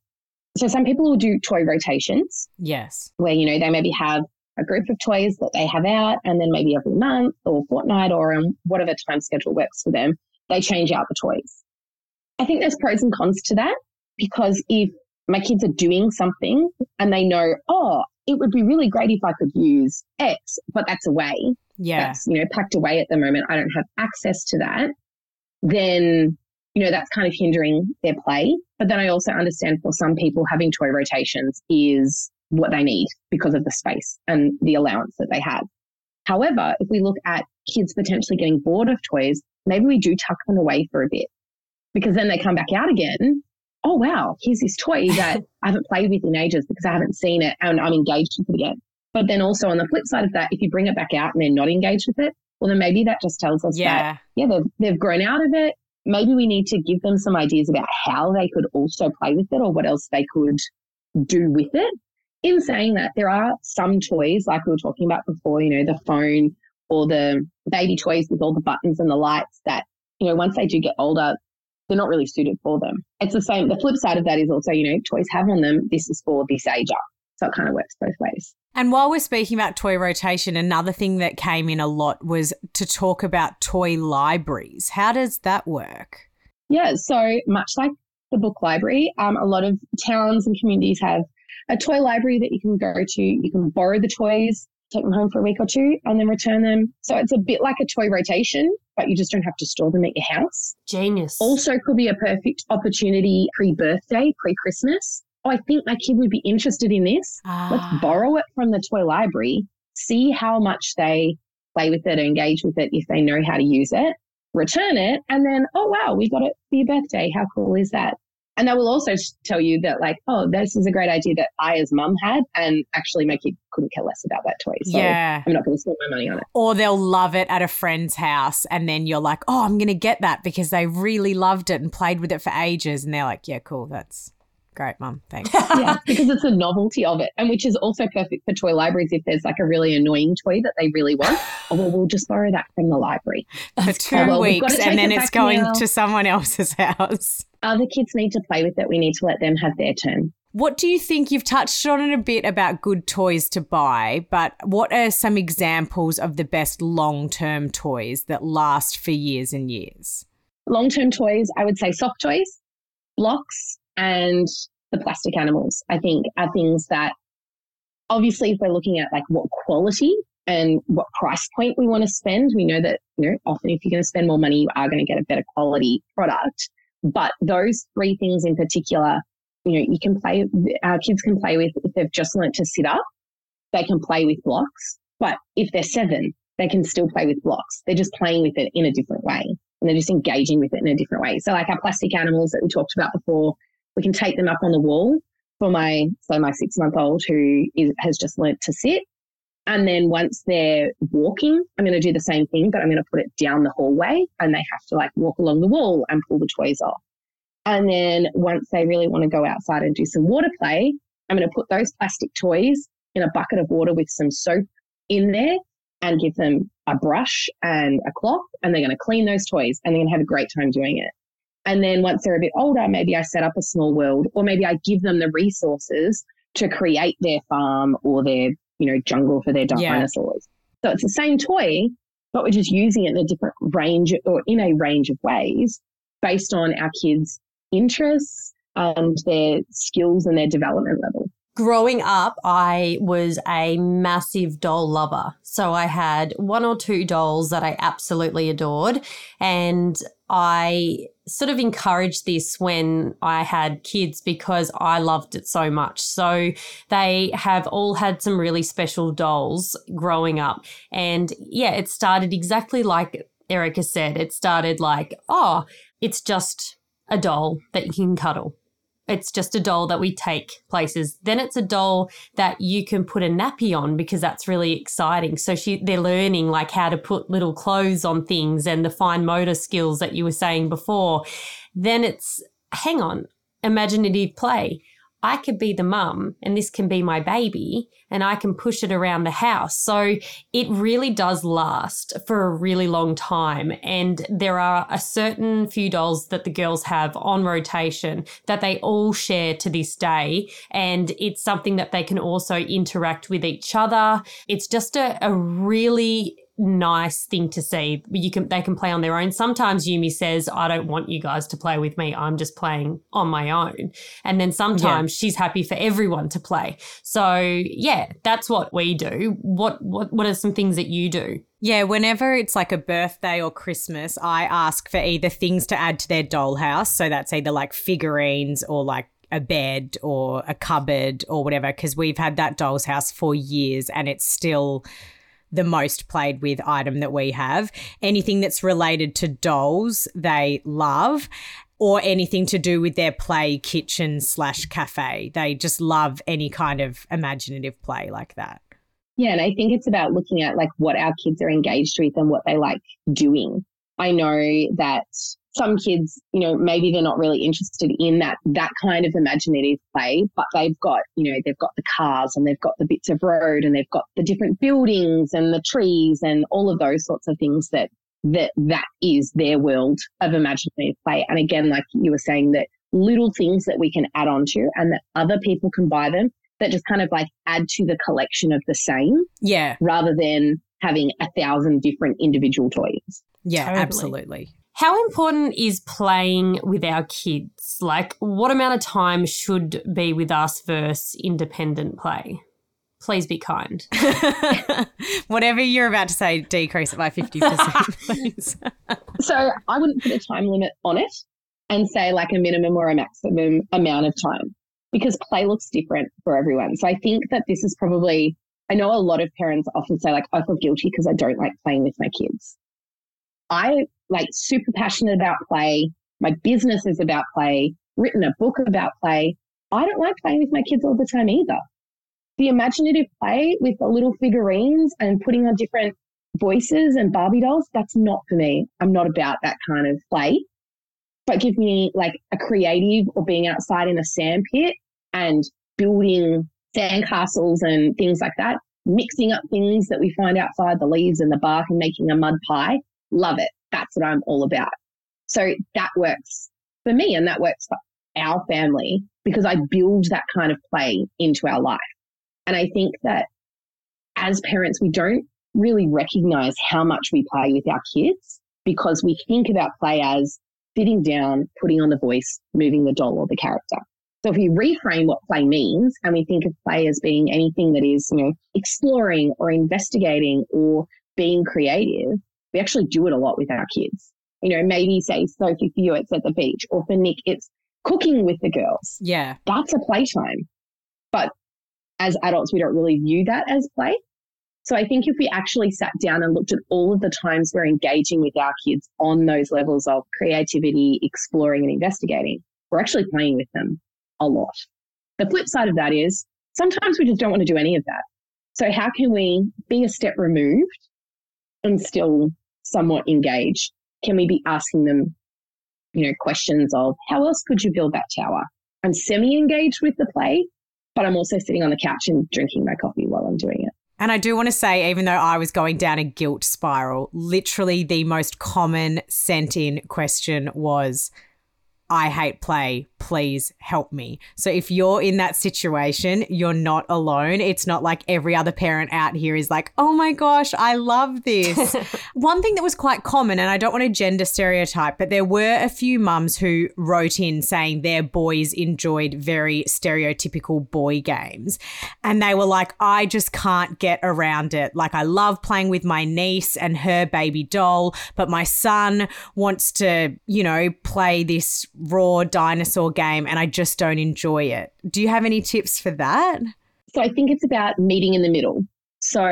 So some people will do toy rotations
Yes.
where, you know, they maybe have a group of toys that they have out and then maybe every month or fortnight or um, whatever time schedule works for them, they change out the toys. I think there's pros and cons to that because if my kids are doing something and they know, oh, it would be really great if I could use X, but that's away.
Yeah.
That's, you know, packed away at the moment. I don't have access to that. Then, you know, that's kind of hindering their play. But then I also understand for some people having toy rotations is what they need because of the space and the allowance that they have. However, if we look at kids potentially getting bored of toys, maybe we do tuck them away for a bit because then they come back out again. Oh, wow, here's this toy that I haven't played with in ages because I haven't seen it and I'm engaged with it again. But then also on the flip side of that, if you bring it back out and they're not engaged with it, well, then maybe that just tells us that,
Yeah.
yeah, they've, they've grown out of it. Maybe we need to give them some ideas about how they could also play with it or what else they could do with it. In saying that, there are some toys, like we were talking about before, you know, the phone or the baby toys with all the buttons and the lights that, you know, once they do get older, they're not really suited for them. It's the same. The flip side of that is also, you know, toys have on them, this is for this ager. So it kind of works both ways.
And while we're speaking about toy rotation, another thing that came in a lot was to talk about toy libraries. How does that work?
Yeah, so much like the book library, um, a lot of towns and communities have a toy library that you can go to. You can borrow the toys, take them home for a week or two, and then return them. So it's a bit like a toy rotation, but you just don't have to store them at your house.
Genius.
Also, could be a perfect opportunity pre birthday, pre Christmas. Oh, I think my kid would be interested in this.
Ah.
Let's borrow it from the toy library, see how much they play with it, engage with it if they know how to use it, return it, and then, oh, wow, we got it for your birthday. How cool is that? And that will also tell you that, like, oh, this is a great idea that I, as mum, had, and actually my kid couldn't care less about that toy. So
Yeah.
I'm not going to spend my money on it.
Or they'll love it at a friend's house, and then you're like, oh, I'm going to get that because they really loved it and played with it for ages. And they're like, yeah, cool. That's great, mum. Thanks.
yeah, because it's a novelty of it, and which is also perfect for toy libraries if there's like a really annoying toy that they really want. oh, well, we'll just borrow that from the library.
for two.
Well,
weeks, and then
it
it's going
now.
to someone else's house.
Other kids need to play with it. We need to let them have their turn.
What do you think? You've touched on it a bit about good toys to buy, but what are some examples of the best long term toys that last for years and years?
Long term toys, I would say soft toys, blocks, and the plastic animals, I think, are things that obviously, if we're looking at like what quality and what price point we want to spend, we know that, you know, often if you're going to spend more money, you are going to get a better quality product. But those three things in particular, you know, you can play, our kids can play with, if they've just learned to sit up, they can play with blocks. But if they're seven, they can still play with blocks. They're just playing with it in a different way and they're just engaging with it in a different way. So like our plastic animals that we talked about before, we can take them up on the wall for my, so my six month old who is, has just learnt to sit. And then once they're walking, I'm going to do the same thing, but I'm going to put it down the hallway and they have to like walk along the wall and pull the toys off. And then once they really want to go outside and do some water play, I'm going to put those plastic toys in a bucket of water with some soap in there and give them a brush and a cloth and they're going to clean those toys and they're going to have a great time doing it. And then once they're a bit older, maybe I set up a small world or maybe I give them the resources to create their farm or their, you know, jungle for their dinosaurs. Yeah. So it's the same toy, but we're just using it in a different range or in a range of ways based on our kids' interests and their skills and their development level
growing up, I was a massive doll lover. So I had one or two dolls that I absolutely adored. And I sort of encouraged this when I had kids because I loved it so much. So they have all had some really special dolls growing up. And yeah, it started exactly like Erica said. It started like, oh, it's just a doll that you can cuddle. It's just a doll that we take places. Then it's a doll that you can put a nappy on because that's really exciting. So she, they're learning like how to put little clothes on things and the fine motor skills that you were saying before. Then it's, hang on, imaginative play. I could be the mum and this can be my baby and I can push it around the house. So it really does last for a really long time. And there are a certain few dolls that the girls have on rotation that they all share to this day. And it's something that they can also interact with each other. It's just a, a really nice thing to see. You can they can play on their own. Sometimes Yumi says, "I don't want you guys to play with me. I'm just playing on my own." And then sometimes yeah. she's happy for everyone to play. So yeah, that's what we do. What what what are some things that you do?
Yeah, whenever it's like a birthday or Christmas, I ask for either things to add to their dollhouse. So that's either like figurines or like a bed or a cupboard or whatever, because we've had that doll's house for years and it's still the most played with item that we have. Anything that's related to dolls, they love. Or anything to do with their play kitchen slash cafe. They just love any kind of imaginative play like that.
Yeah, and I think it's about looking at like what our kids are engaged with and what they like doing. I know that some kids, you know, maybe they're not really interested in that that kind of imaginative play, but they've got, you know, they've got the cars and they've got the bits of road and they've got the different buildings and the trees and all of those sorts of things that that that is their world of imaginative play. And again, like you were saying, that little things that we can add on to and that other people can buy them that just kind of like add to the collection of the same.
Yeah.
Rather than having a thousand different individual toys.
Yeah, totally. absolutely.
How important is playing with our kids? Like, what amount of time should be with us versus independent play? Please be kind.
Whatever you're about to say, decrease it by 50%, please.
so, I wouldn't put a time limit on it and say like a minimum or a maximum amount of time because play looks different for everyone. So, I think that this is probably, I know a lot of parents often say, like, I feel guilty because I don't like playing with my kids. I like super passionate about play. My business is about play, written a book about play. I don't like playing with my kids all the time either. The imaginative play with the little figurines and putting on different voices and Barbie dolls, that's not for me. I'm not about that kind of play. But give me like a creative or being outside in a sand pit and building sandcastles and things like that, mixing up things that we find outside the leaves and the bark and making a mud pie. Love it. That's what I'm all about. So that works for me and that works for our family because I build that kind of play into our life. And I think that as parents, we don't really recognize how much we play with our kids because we think about play as sitting down, putting on the voice, moving the doll or the character. So if we reframe what play means and we think of play as being anything that is, you know, exploring or investigating or being creative, we actually do it a lot with our kids. You know, maybe say Sophie for you, it's at the beach, or for Nick, it's cooking with the girls.
Yeah.
That's a playtime. But as adults, we don't really view that as play. So I think if we actually sat down and looked at all of the times we're engaging with our kids on those levels of creativity, exploring and investigating, we're actually playing with them a lot. The flip side of that is sometimes we just don't want to do any of that. So how can we be a step removed and still somewhat engaged? Can we be asking them, you know, questions of how else could you build that tower? I'm semi engaged with the play, but I'm also sitting on the couch and drinking my coffee while I'm doing it.
And I do want to say, even though I was going down a guilt spiral, literally the most common sent in question was, I hate play. Please help me. So if you're in that situation, you're not alone. It's not like every other parent out here is like, oh my gosh, I love this. One thing that was quite common, and I don't want to gender stereotype, but there were a few mums who wrote in saying their boys enjoyed very stereotypical boy games. And they were like, I just can't get around it. Like, I love playing with my niece and her baby doll, but my son wants to, you know, play this raw dinosaur game and I just don't enjoy it. Do you have any tips for that?
So I think it's about meeting in the middle. So,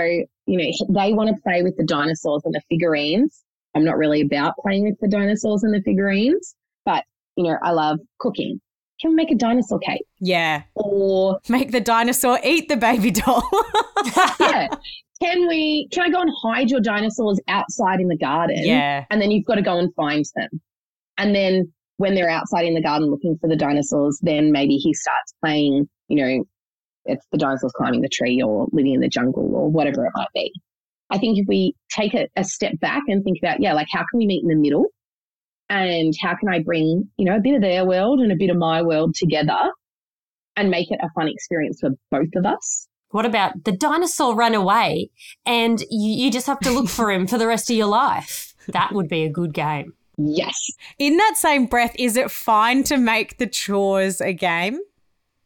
you know, they want to play with the dinosaurs and the figurines. I'm not really about playing with the dinosaurs and the figurines, but, you know, I love cooking. Can we make a dinosaur cake?
Yeah.
Or
make the dinosaur eat the baby doll.
yeah. Can we, can I go and hide your dinosaurs outside in the garden?
Yeah.
And then you've got to go and find them. And then when they're outside in the garden looking for the dinosaurs, then maybe he starts playing, you know, it's the dinosaurs climbing the tree or living in the jungle or whatever it might be. I think if we take a, a step back and think about, yeah, like how can we meet in the middle? And how can I bring, you know, a bit of their world and a bit of my world together and make it a fun experience for both of us?
What about the dinosaur ran away and you, you just have to look for him for the rest of your life? That would be a good game.
Yes.
In that same breath, is it fine to make the chores a game?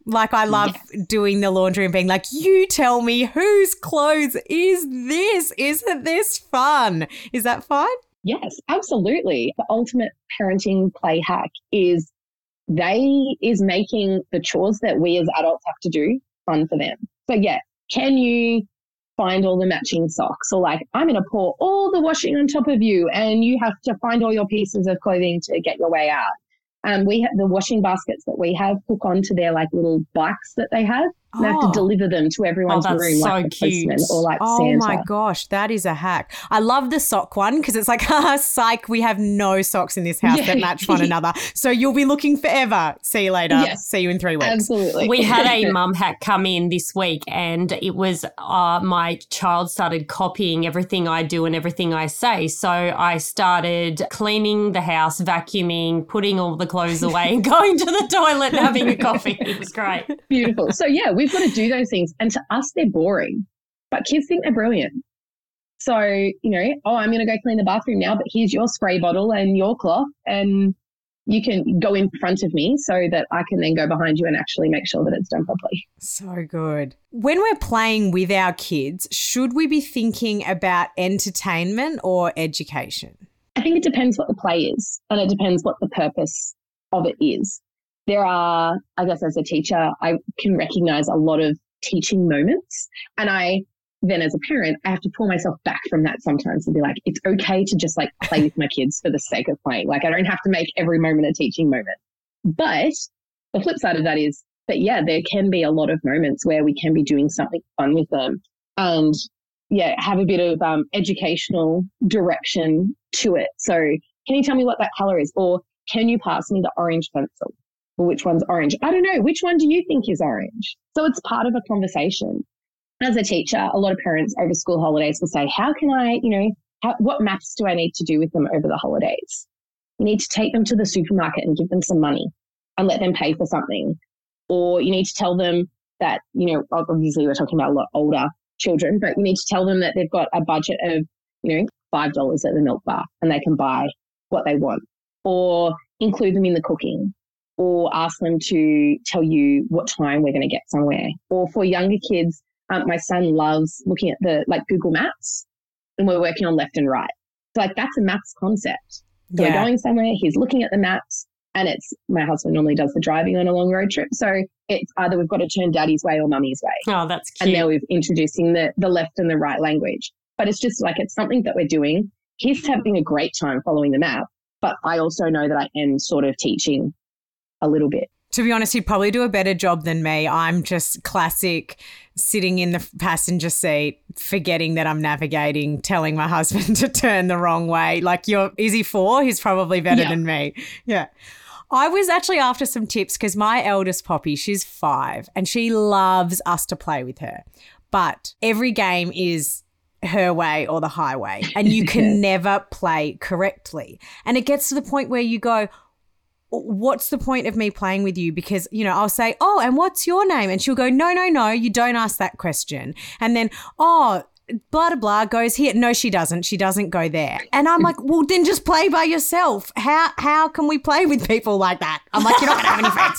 Like, I love yes. doing the laundry and being like, you tell me whose clothes is this? Isn't this fun? Is that fine?
Yes, absolutely. The ultimate parenting play hack is they is making the chores that we as adults have to do fun for them. So yeah, can you find all the matching socks or like I'm going to pour all the washing on top of you and you have to find all your pieces of clothing to get your way out. Um, we have the washing baskets that we have hook onto their like little bikes that they have. Oh. have to oh. deliver them to everyone's oh, room
so
like
a postman
or like
oh
Santa.
my gosh, that is a hack. I love the sock one because it's like, ah, psych, we have no socks in this house yeah. that match one another. So you'll be looking forever. See you later. Yes. See you in three weeks.
Absolutely.
We had a mum hack come in this week and it was uh, my child started copying everything I do and everything I say. So I started cleaning the house, vacuuming, putting all the clothes away and going to the toilet and having a coffee. It was great.
Beautiful. So yeah, we've got to do those things. And to us, they're boring, but kids think they're brilliant. So, you know, oh, I'm going to go clean the bathroom now, but here's your spray bottle and your cloth, and you can go in front of me so that I can then go behind you and actually make sure that it's done properly.
So good. When we're playing with our kids, should we be thinking about entertainment or education?
I think it depends what the play is and it depends what the purpose of it is there are, I guess, as a teacher, I can recognize a lot of teaching moments. And I then, as a parent, I have to pull myself back from that sometimes and be like, it's okay to just like play with my kids for the sake of playing. Like, I don't have to make every moment a teaching moment. But the flip side of that is that, yeah, there can be a lot of moments where we can be doing something fun with them and, yeah, have a bit of um, educational direction to it. So, can you tell me what that color is? Or can you pass me the orange pencil? Which one's orange? I don't know. Which one do you think is orange? So it's part of a conversation. As a teacher, a lot of parents over school holidays will say, how can I, you know, how, what maths do I need to do with them over the holidays? You need to take them to the supermarket and give them some money and let them pay for something. Or you need to tell them that, you know, obviously we're talking about a lot older children, but you need to tell them that they've got a budget of, you know, $5 at the milk bar and they can buy what they want or include them in the cooking or ask them to tell you what time we're going to get somewhere. Or for younger kids, um, my son loves looking at the like Google Maps and we're working on left and right. So like that's a maths concept. So
Yeah.
we're going somewhere, he's looking at the maps and it's my husband normally does the driving on a long road trip. So it's either we've got to turn daddy's way or mummy's way.
Oh, that's cute.
And now we're introducing the, the left and the right language. But it's just like it's something that we're doing. He's having a great time following the map, but I also know that I am sort of teaching a little bit.
To be honest, he'd probably do a better job than me. I'm just classic sitting in the passenger seat, forgetting that I'm navigating, telling my husband to turn the wrong way. Like, you're, is he four? He's probably better
Yeah.
than me. Yeah. I was actually after some tips because my eldest Poppy, she's five and she loves us to play with her. But every game is her way or the highway, and you can never play correctly. And it gets to the point where you go, what's the point of me playing with you? Because, you know, I'll say, oh, and what's your name? And she'll go, no, no, no, you don't ask that question. And then, oh, blah, blah, blah goes here. No, she doesn't. She doesn't go there. And I'm like, well, then just play by yourself. How, how can we play with people like that? I'm like, you're not going to have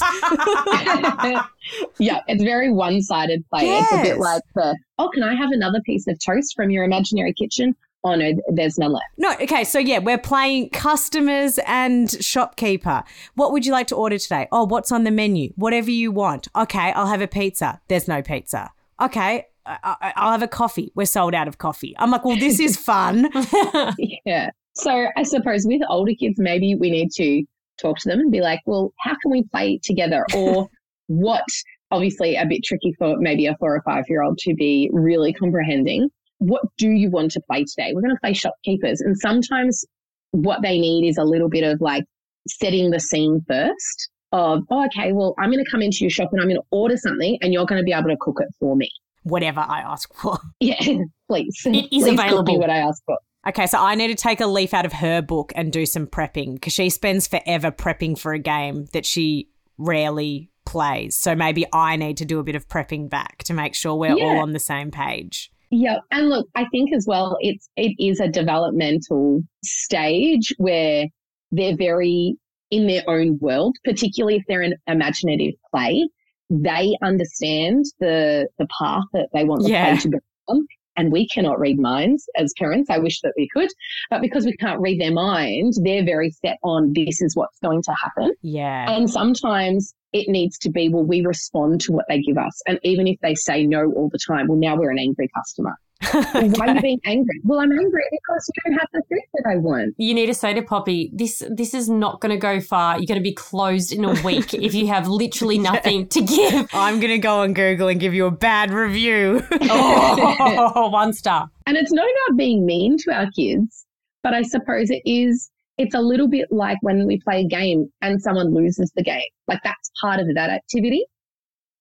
any friends.
yeah, it's very one sided play. It's a bit like the, oh, can I have another piece of toast from your imaginary kitchen? Oh, no, there's none left.
No, okay, so yeah, we're playing customers and shopkeeper. What would you like to order today? Oh, what's on the menu? Whatever you want. Okay, I'll have a pizza. There's no pizza. Okay, I- I'll have a coffee. We're sold out of coffee. I'm like, well, this is fun.
Yeah. So I suppose with older kids, maybe we need to talk to them and be like, well, how can we play together? Or what, obviously, a bit tricky for maybe a four or five year old to be really comprehending. What do you want to play today? We're going to play shopkeepers. And sometimes what they need is a little bit of like setting the scene first of, oh, okay, well, I'm going to come into your shop and I'm going to order something and you're going to be able to cook it for me.
Whatever I ask for.
Yeah, please.
It is
Please
available.
what I ask for.
Okay, so I need to take a leaf out of her book and do some prepping because she spends forever prepping for a game that she rarely plays. So maybe I need to do a bit of prepping back to make sure we're
Yeah.
all on the same page.
Yeah, and look, I think as well, it's it is a developmental stage where they're very in their own world, particularly if they're in imaginative play. They understand the the path that they want the
Yeah.
play to go on, and we cannot read minds as parents. I wish that we could, but because we can't read their mind, they're very set on this is what's going to happen.
Yeah.
And sometimes it needs to be, well, we respond to what they give us. And even if they say no all the time, well, now we're an angry customer. Well, Why are you being angry? Well, I'm angry because you don't have the food that I want.
you need to say to Poppy, this this is not going to go far. You're going to be closed in a week if you have literally nothing to give.
I'm going to go on Google and give you a bad review.
Oh, one star.
And it's not about being mean to our kids, but I suppose it is, it's a little bit like when we play a game and someone loses the game. Like that's part of that activity.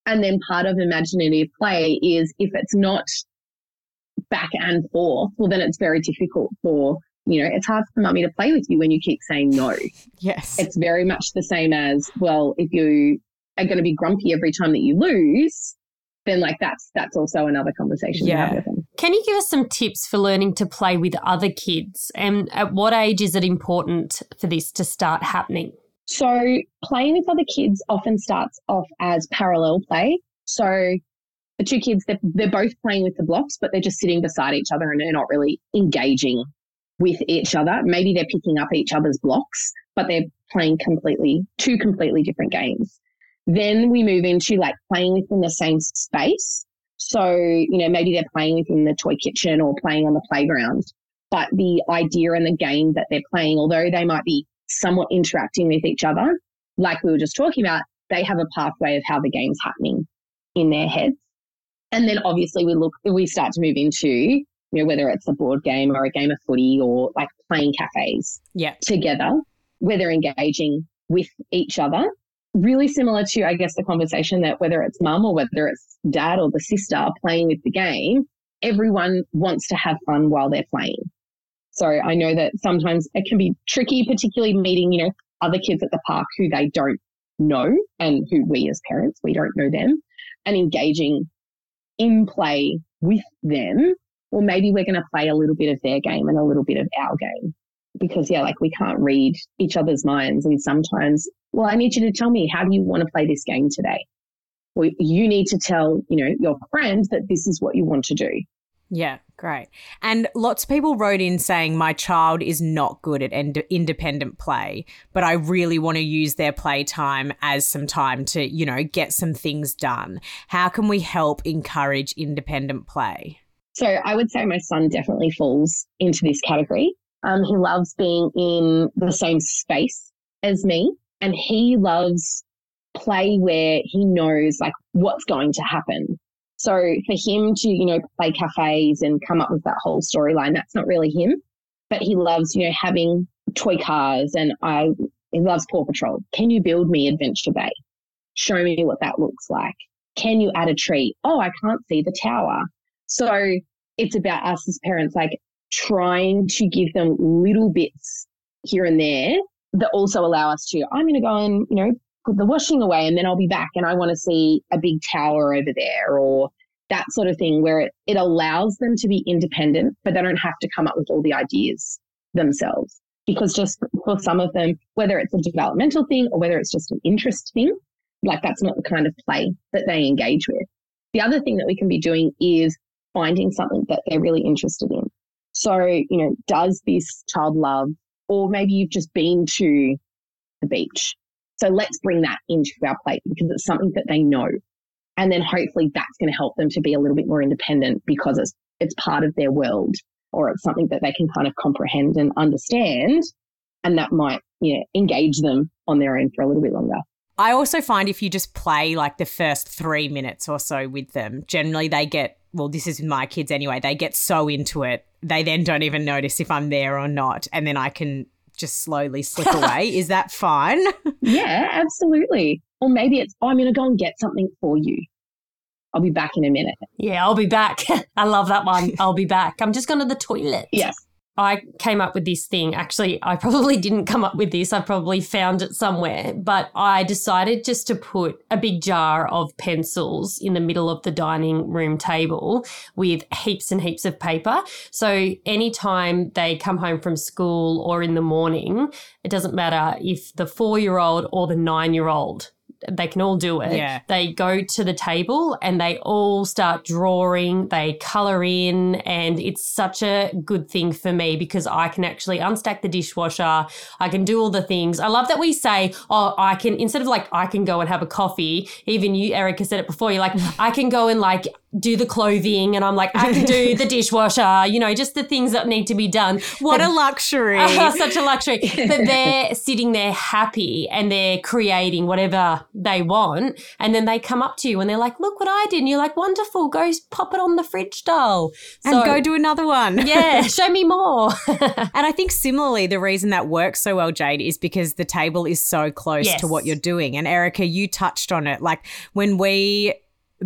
And then part of imaginative play is if it's not back and forth, well, then it's very difficult for, you know, it's hard for mummy to play with you when you keep saying no.
yes.
It's very much the same as, well, if you are going to be grumpy every time that you lose, then like that's, that's also another conversation to
Yeah.
Can you give us some tips for learning to play with other kids? And at what age is it important for this to start happening?
So playing with other kids often starts off as parallel play. So the two kids, they're, they're both playing with the blocks, but they're just sitting beside each other and they're not really engaging with each other. Maybe they're picking up each other's blocks, but they're playing completely, two completely different games. Then we move into like playing within the same space. So, you know, maybe they're playing within the toy kitchen or playing on the playground, but the idea and the game that they're playing, although they might be somewhat interacting with each other, like we were just talking about, they have a pathway of how the game's happening in their heads. And then obviously we look, we start to move into, you know, whether it's a board game or a game of footy or like playing cafes
yeah.
together, where they're engaging with each other. Really similar to, I guess, the conversation that whether it's mum or whether it's dad or the sister playing with the game, everyone wants to have fun while they're playing. So I know that sometimes it can be tricky, particularly meeting, you know, other kids at the park who they don't know and who we as parents, we don't know them and engaging in play with them. Or maybe we're going to play a little bit of their game and a little bit of our game because yeah, like we can't read each other's minds. And sometimes, well, I need you to tell me, how do you want to play this game today? Well, you need to tell, you know, your friend that this is what you want to do.
Yeah, great. And lots of people wrote in saying, My child is not good at ind- independent play, but I really want to use their play time as some time to, you know, get some things done. How can we help encourage independent play?
So I would say my son definitely falls into this category. Um, he loves being in the same space as me, and he loves play where he knows like what's going to happen. So for him to, you know, play cafes and come up with that whole storyline, that's not really him. But he loves, you know, having toy cars and I he loves Paw Patrol. Can you build me Adventure Bay? Show me what that looks like. Can you add a tree? Oh, I can't see the tower. So it's about us as parents, like trying to give them little bits here and there that also allow us to, I'm going to go and, you know, put the washing away and then I'll be back and I want to see a big tower over there or that sort of thing where it, it allows them to be independent, but they don't have to come up with all the ideas themselves. Because just for some of them, whether it's a developmental thing or whether it's just an interest thing, like that's not the kind of play that they engage with. The other thing that we can be doing is finding something that they're really interested in. So, you know, does this child love, or maybe you've just been to the beach so let's bring that into our plate because it's something that they know. And then hopefully that's going to help them to be a little bit more independent because it's, it's part of their world or it's something that they can kind of comprehend and understand. And that might, you know, engage them on their own for a little bit longer.
I also find if you just play like the first three minutes or so with them, generally they get, well, this is my kids anyway, they get so into it. They then don't even notice if I'm there or not. And then I can just slowly slip away. Is that fine?
yeah, absolutely. Or maybe it's, oh, I'm going to go and get something for you. I'll be back in a minute.
Yeah, I'll be back. I love that one. I'll be back. I'm just going to the toilet.
Yes.
I came up with this thing. Actually, I probably didn't come up with this. I probably found it somewhere. But I decided just to put a big jar of pencils in the middle of the dining room table with heaps and heaps of paper. So anytime they come home from school or in the morning, it doesn't matter if the four year old or the nine year old they can all do it.
Yeah.
They go to the table and they all start drawing, they color in, and it's such a good thing for me because I can actually unstack the dishwasher. I can do all the things. I love that we say, oh, I can, instead of like, I can go and have a coffee, even you, Erica, said it before, you're like, I can go and like do the clothing and I'm like, I can do the dishwasher, you know, just the things that need to be done.
What a luxury.
such a luxury. But they're sitting there happy and they're creating whatever they want. And then they come up to you and they're like, look what I did. And you're like, wonderful. Go pop it on the fridge doll.
And so, go do another one.
yeah, show me more.
and I think similarly, the reason that works so well, Jade, is because the table is so close
Yes.
to what you're doing. And Erica, you touched on it. Like when we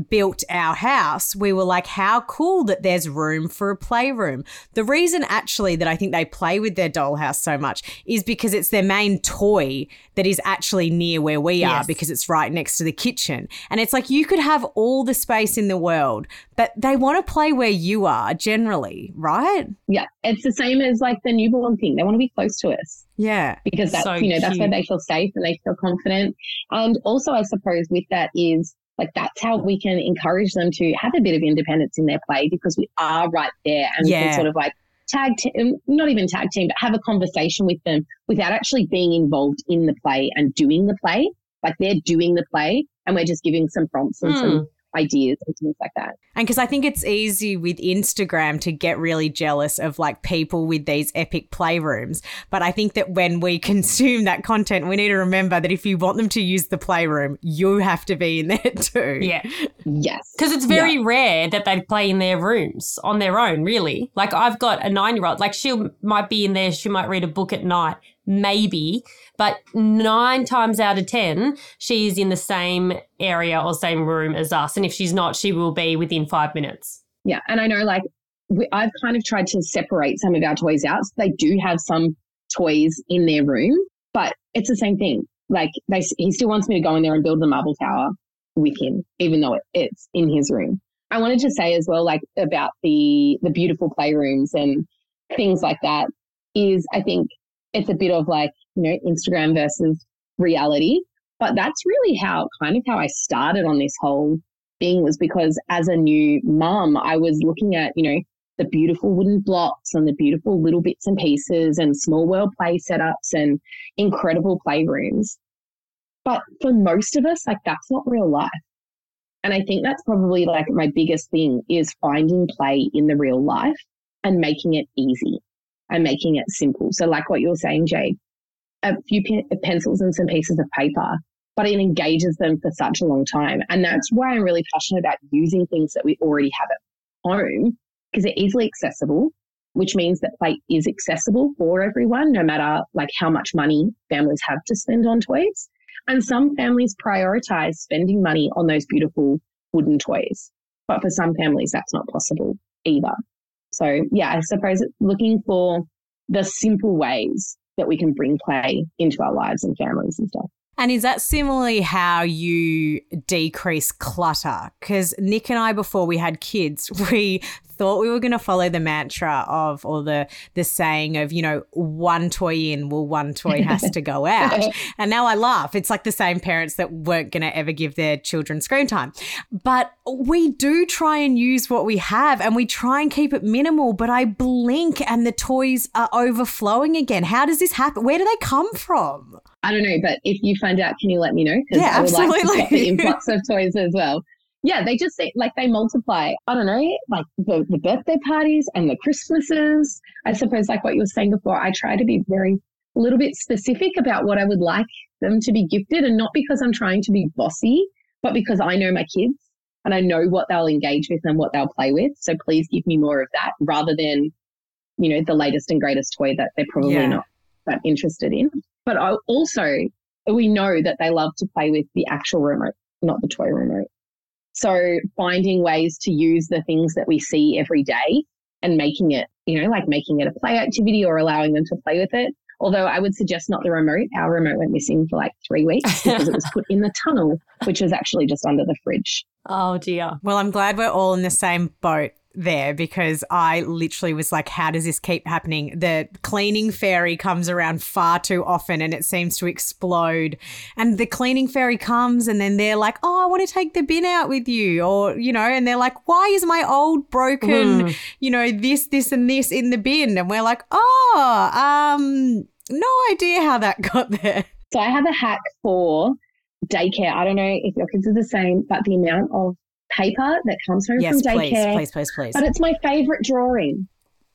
built our house, we were like, how cool that there's room for a playroom. The reason actually that I think they play with their dollhouse so much is because it's their main toy that is actually near where we are
Yes.
because it's right next to the kitchen. And it's like you could have all the space in the world, but they want to play where you are generally, right?
Yeah. It's the same as like the newborn thing. They want to be close to us
Yeah.
because that's,
So
you know, that's where they feel safe and they feel confident. And also, I suppose with that is like that's how we can encourage them to have a bit of independence in their play because we are right there and we can sort of like tag team, not even tag team, but have a conversation with them without actually being involved in the play and doing the play. Like they're doing the play and we're just giving some prompts and
Hmm.
some ideas and things like that.
And because I think it's easy with Instagram to get really jealous of like people with these epic playrooms. But I think that when we consume that content, we need to remember that if you want them to use the playroom, you have to be in there too.
yeah.
Yes.
Because it's very rare that they play in their rooms on their own, really. Like I've got a nine year old, like she might be in there, she might read a book at night, maybe, but nine times out of 10, she is in the same area or same room as us. And if she's not, she will be within five minutes.
Yeah. And I know like we, I've kind of tried to separate some of our toys out. So they do have some toys in their room, but it's the same thing. Like they, he still wants me to go in there and build the marble tower with him, even though it, it's in his room. I wanted to say as well, like about the, the beautiful playrooms and things like that is I think it's a bit of like, you know, Instagram versus reality. But that's really how kind of how I started on this whole thing was because as a new mum, I was looking at, you know, the beautiful wooden blocks and the beautiful little bits and pieces and small world play setups and incredible playrooms. But for most of us, like that's not real life. And I think that's probably like my biggest thing is finding play in the real life and making it easy and making it simple. So, like what you're saying, Jade, a few uh, pencils and some pieces of paper, but it engages them for such a long time. And that's why I'm really passionate about using things that we already have at home because they're easily accessible, which means that play is accessible for everyone, no matter like how much money families have to spend on toys. And some families prioritize spending money on those beautiful wooden toys. But for some families, that's not possible either. So, yeah, I suppose looking for the simple ways that we can bring play into our lives and families and stuff.
And is that similarly how you decrease clutter? Because Nick and I, before we had kids, we thought we were going to follow the mantra of or the the saying of you know one toy in well one toy has to go out. And now i laugh. It's like the same parents that weren't going to ever give their children screen time. But we do try and use what we have and we try and keep it minimal but i blink and the toys are overflowing again. How does this happen? Where do they come from?
I don't know, but if you find out, can you let me know?
Because yeah, I would absolutely. like to
stop the influx of toys as well. Yeah, they just like they multiply. I don't know, like the, the birthday parties and the Christmases. I suppose, like what you were saying before, I try to be very a little bit specific about what I would like them to be gifted, and not because I'm trying to be bossy, but because I know my kids and I know what they'll engage with and what they'll play with. So please give me more of that rather than, you know, the latest and greatest toy that they're probably yeah. not that interested in. But I also, we know that they love to play with the actual remote, not the toy remote. So finding ways to use the things that we see every day and making it, you know, like making it a play activity or allowing them to play with it. Although I would suggest not the remote. Our remote went missing for like three weeks because it was put in the tunnel, which was actually just under the fridge.
Oh dear.
Well, I'm glad we're all in the same boat there because I literally was like, how does this keep happening? The cleaning fairy comes around far too often and it seems to explode. And the cleaning fairy comes and then they're like, oh, I want to take the bin out with you. Or, you know, and they're like, why is my old broken, mm. you know, this, this, and this in the bin? And we're like, oh, um, no idea how that got there.
So I have a hack for daycare. I don't know if your kids are the same, but the amount of paper that comes home
yes,
from daycare.
Please, please, please, please.
But it's my favorite drawing.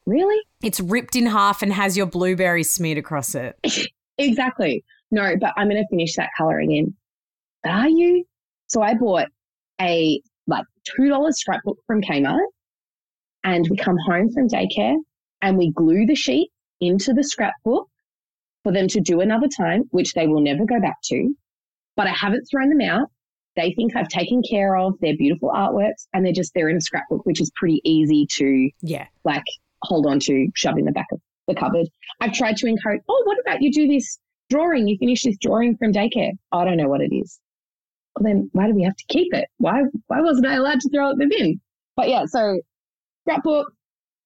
Really?
It's ripped in half and has your blueberry smeared across it.
exactly. No, but I'm going to finish that coloring in. Are you? So I bought a like $2 scrapbook from Kmart and we come home from daycare and we glue the sheet into the scrapbook for them to do another time, which they will never go back to. But I haven't thrown them out. They think I've taken care of their beautiful artworks and they're just, they're in a scrapbook, which is pretty easy to,
yeah,
like hold on to, shove in the back of the cupboard. I've tried to encourage, oh, what about you do this drawing? You finish this drawing from daycare. I don't know what it is. Well, then why do we have to keep it? Why, why wasn't I allowed to throw it in the bin? But yeah, so scrapbook,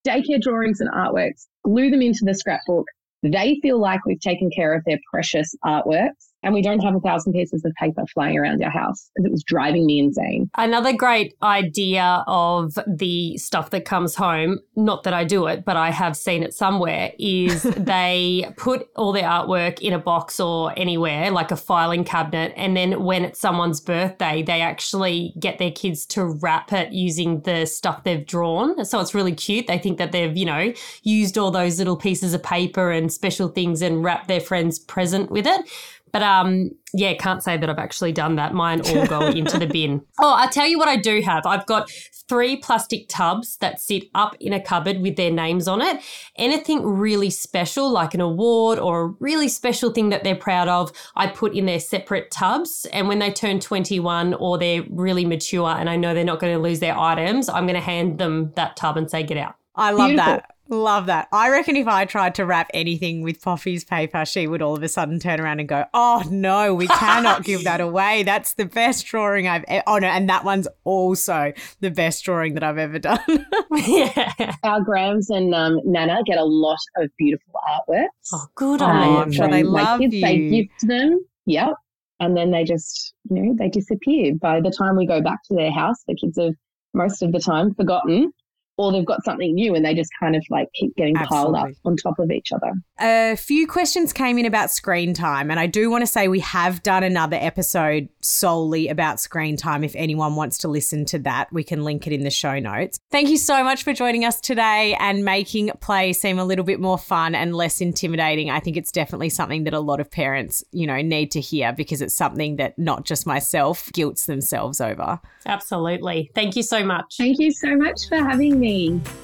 daycare drawings and artworks, glue them into the scrapbook. They feel like we've taken care of their precious artworks and we don't have a thousand pieces of paper flying around our house because it was driving me insane.
Another great idea of the stuff that comes home, not that I do it, but I have seen it somewhere, is they put all their artwork in a box or anywhere, like a filing cabinet. And then when it's someone's birthday, they actually get their kids to wrap it using the stuff they've drawn. So it's really cute. They think that they've, you know, used all those little pieces of paper and special things and wrapped their friend's present with it. But um, yeah, can't say that I've actually done that. Mine all go into the bin. Oh, I tell you what I do have. I've got three plastic tubs that sit up in a cupboard with their names on it. Anything really special, like an award or a really special thing that they're proud of, I put in their separate tubs. And when they turn 21 or they're really mature and I know they're not going to lose their items, I'm going to hand them that tub and say, get out.
I love Beautiful. that. Love that. I reckon if I tried to wrap anything with Poppy's paper, she would all of a sudden turn around and go, "Oh no, we cannot give that away. That's the best drawing I've. E- oh no, and that one's also the best drawing that I've ever done."
yeah.
Our Grams and um, Nana get a lot of beautiful artworks.
Oh, good on
I'm
um,
sure
from
they
my
love
kids. They
you.
gift them. Yep. And then they just, you know, they disappear. By the time we go back to their house, the kids have most of the time forgotten or they've got something new and they just kind of like keep getting piled up on top of each other.
A few questions came in about screen time, and I do want to say we have done another episode solely about screen time. If anyone wants to listen to that, we can link it in the show notes. Thank you so much for joining us today and making play seem a little bit more fun and less intimidating. I think it's definitely something that a lot of parents, you know, need to hear because it's something that not just myself guilts themselves over.
Absolutely. Thank you so much.
Thank you so much for having me.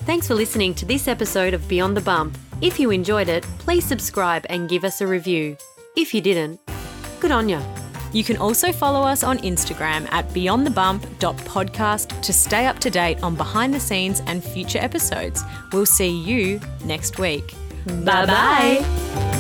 Thanks for listening to this episode of Beyond the Bump. If you enjoyed it, please subscribe and give us a review. If you didn't, good on ya.
You can also follow us on Instagram at beyondthebump.podcast to stay up to date on behind the scenes and future episodes. We'll see you next week.
Bye bye.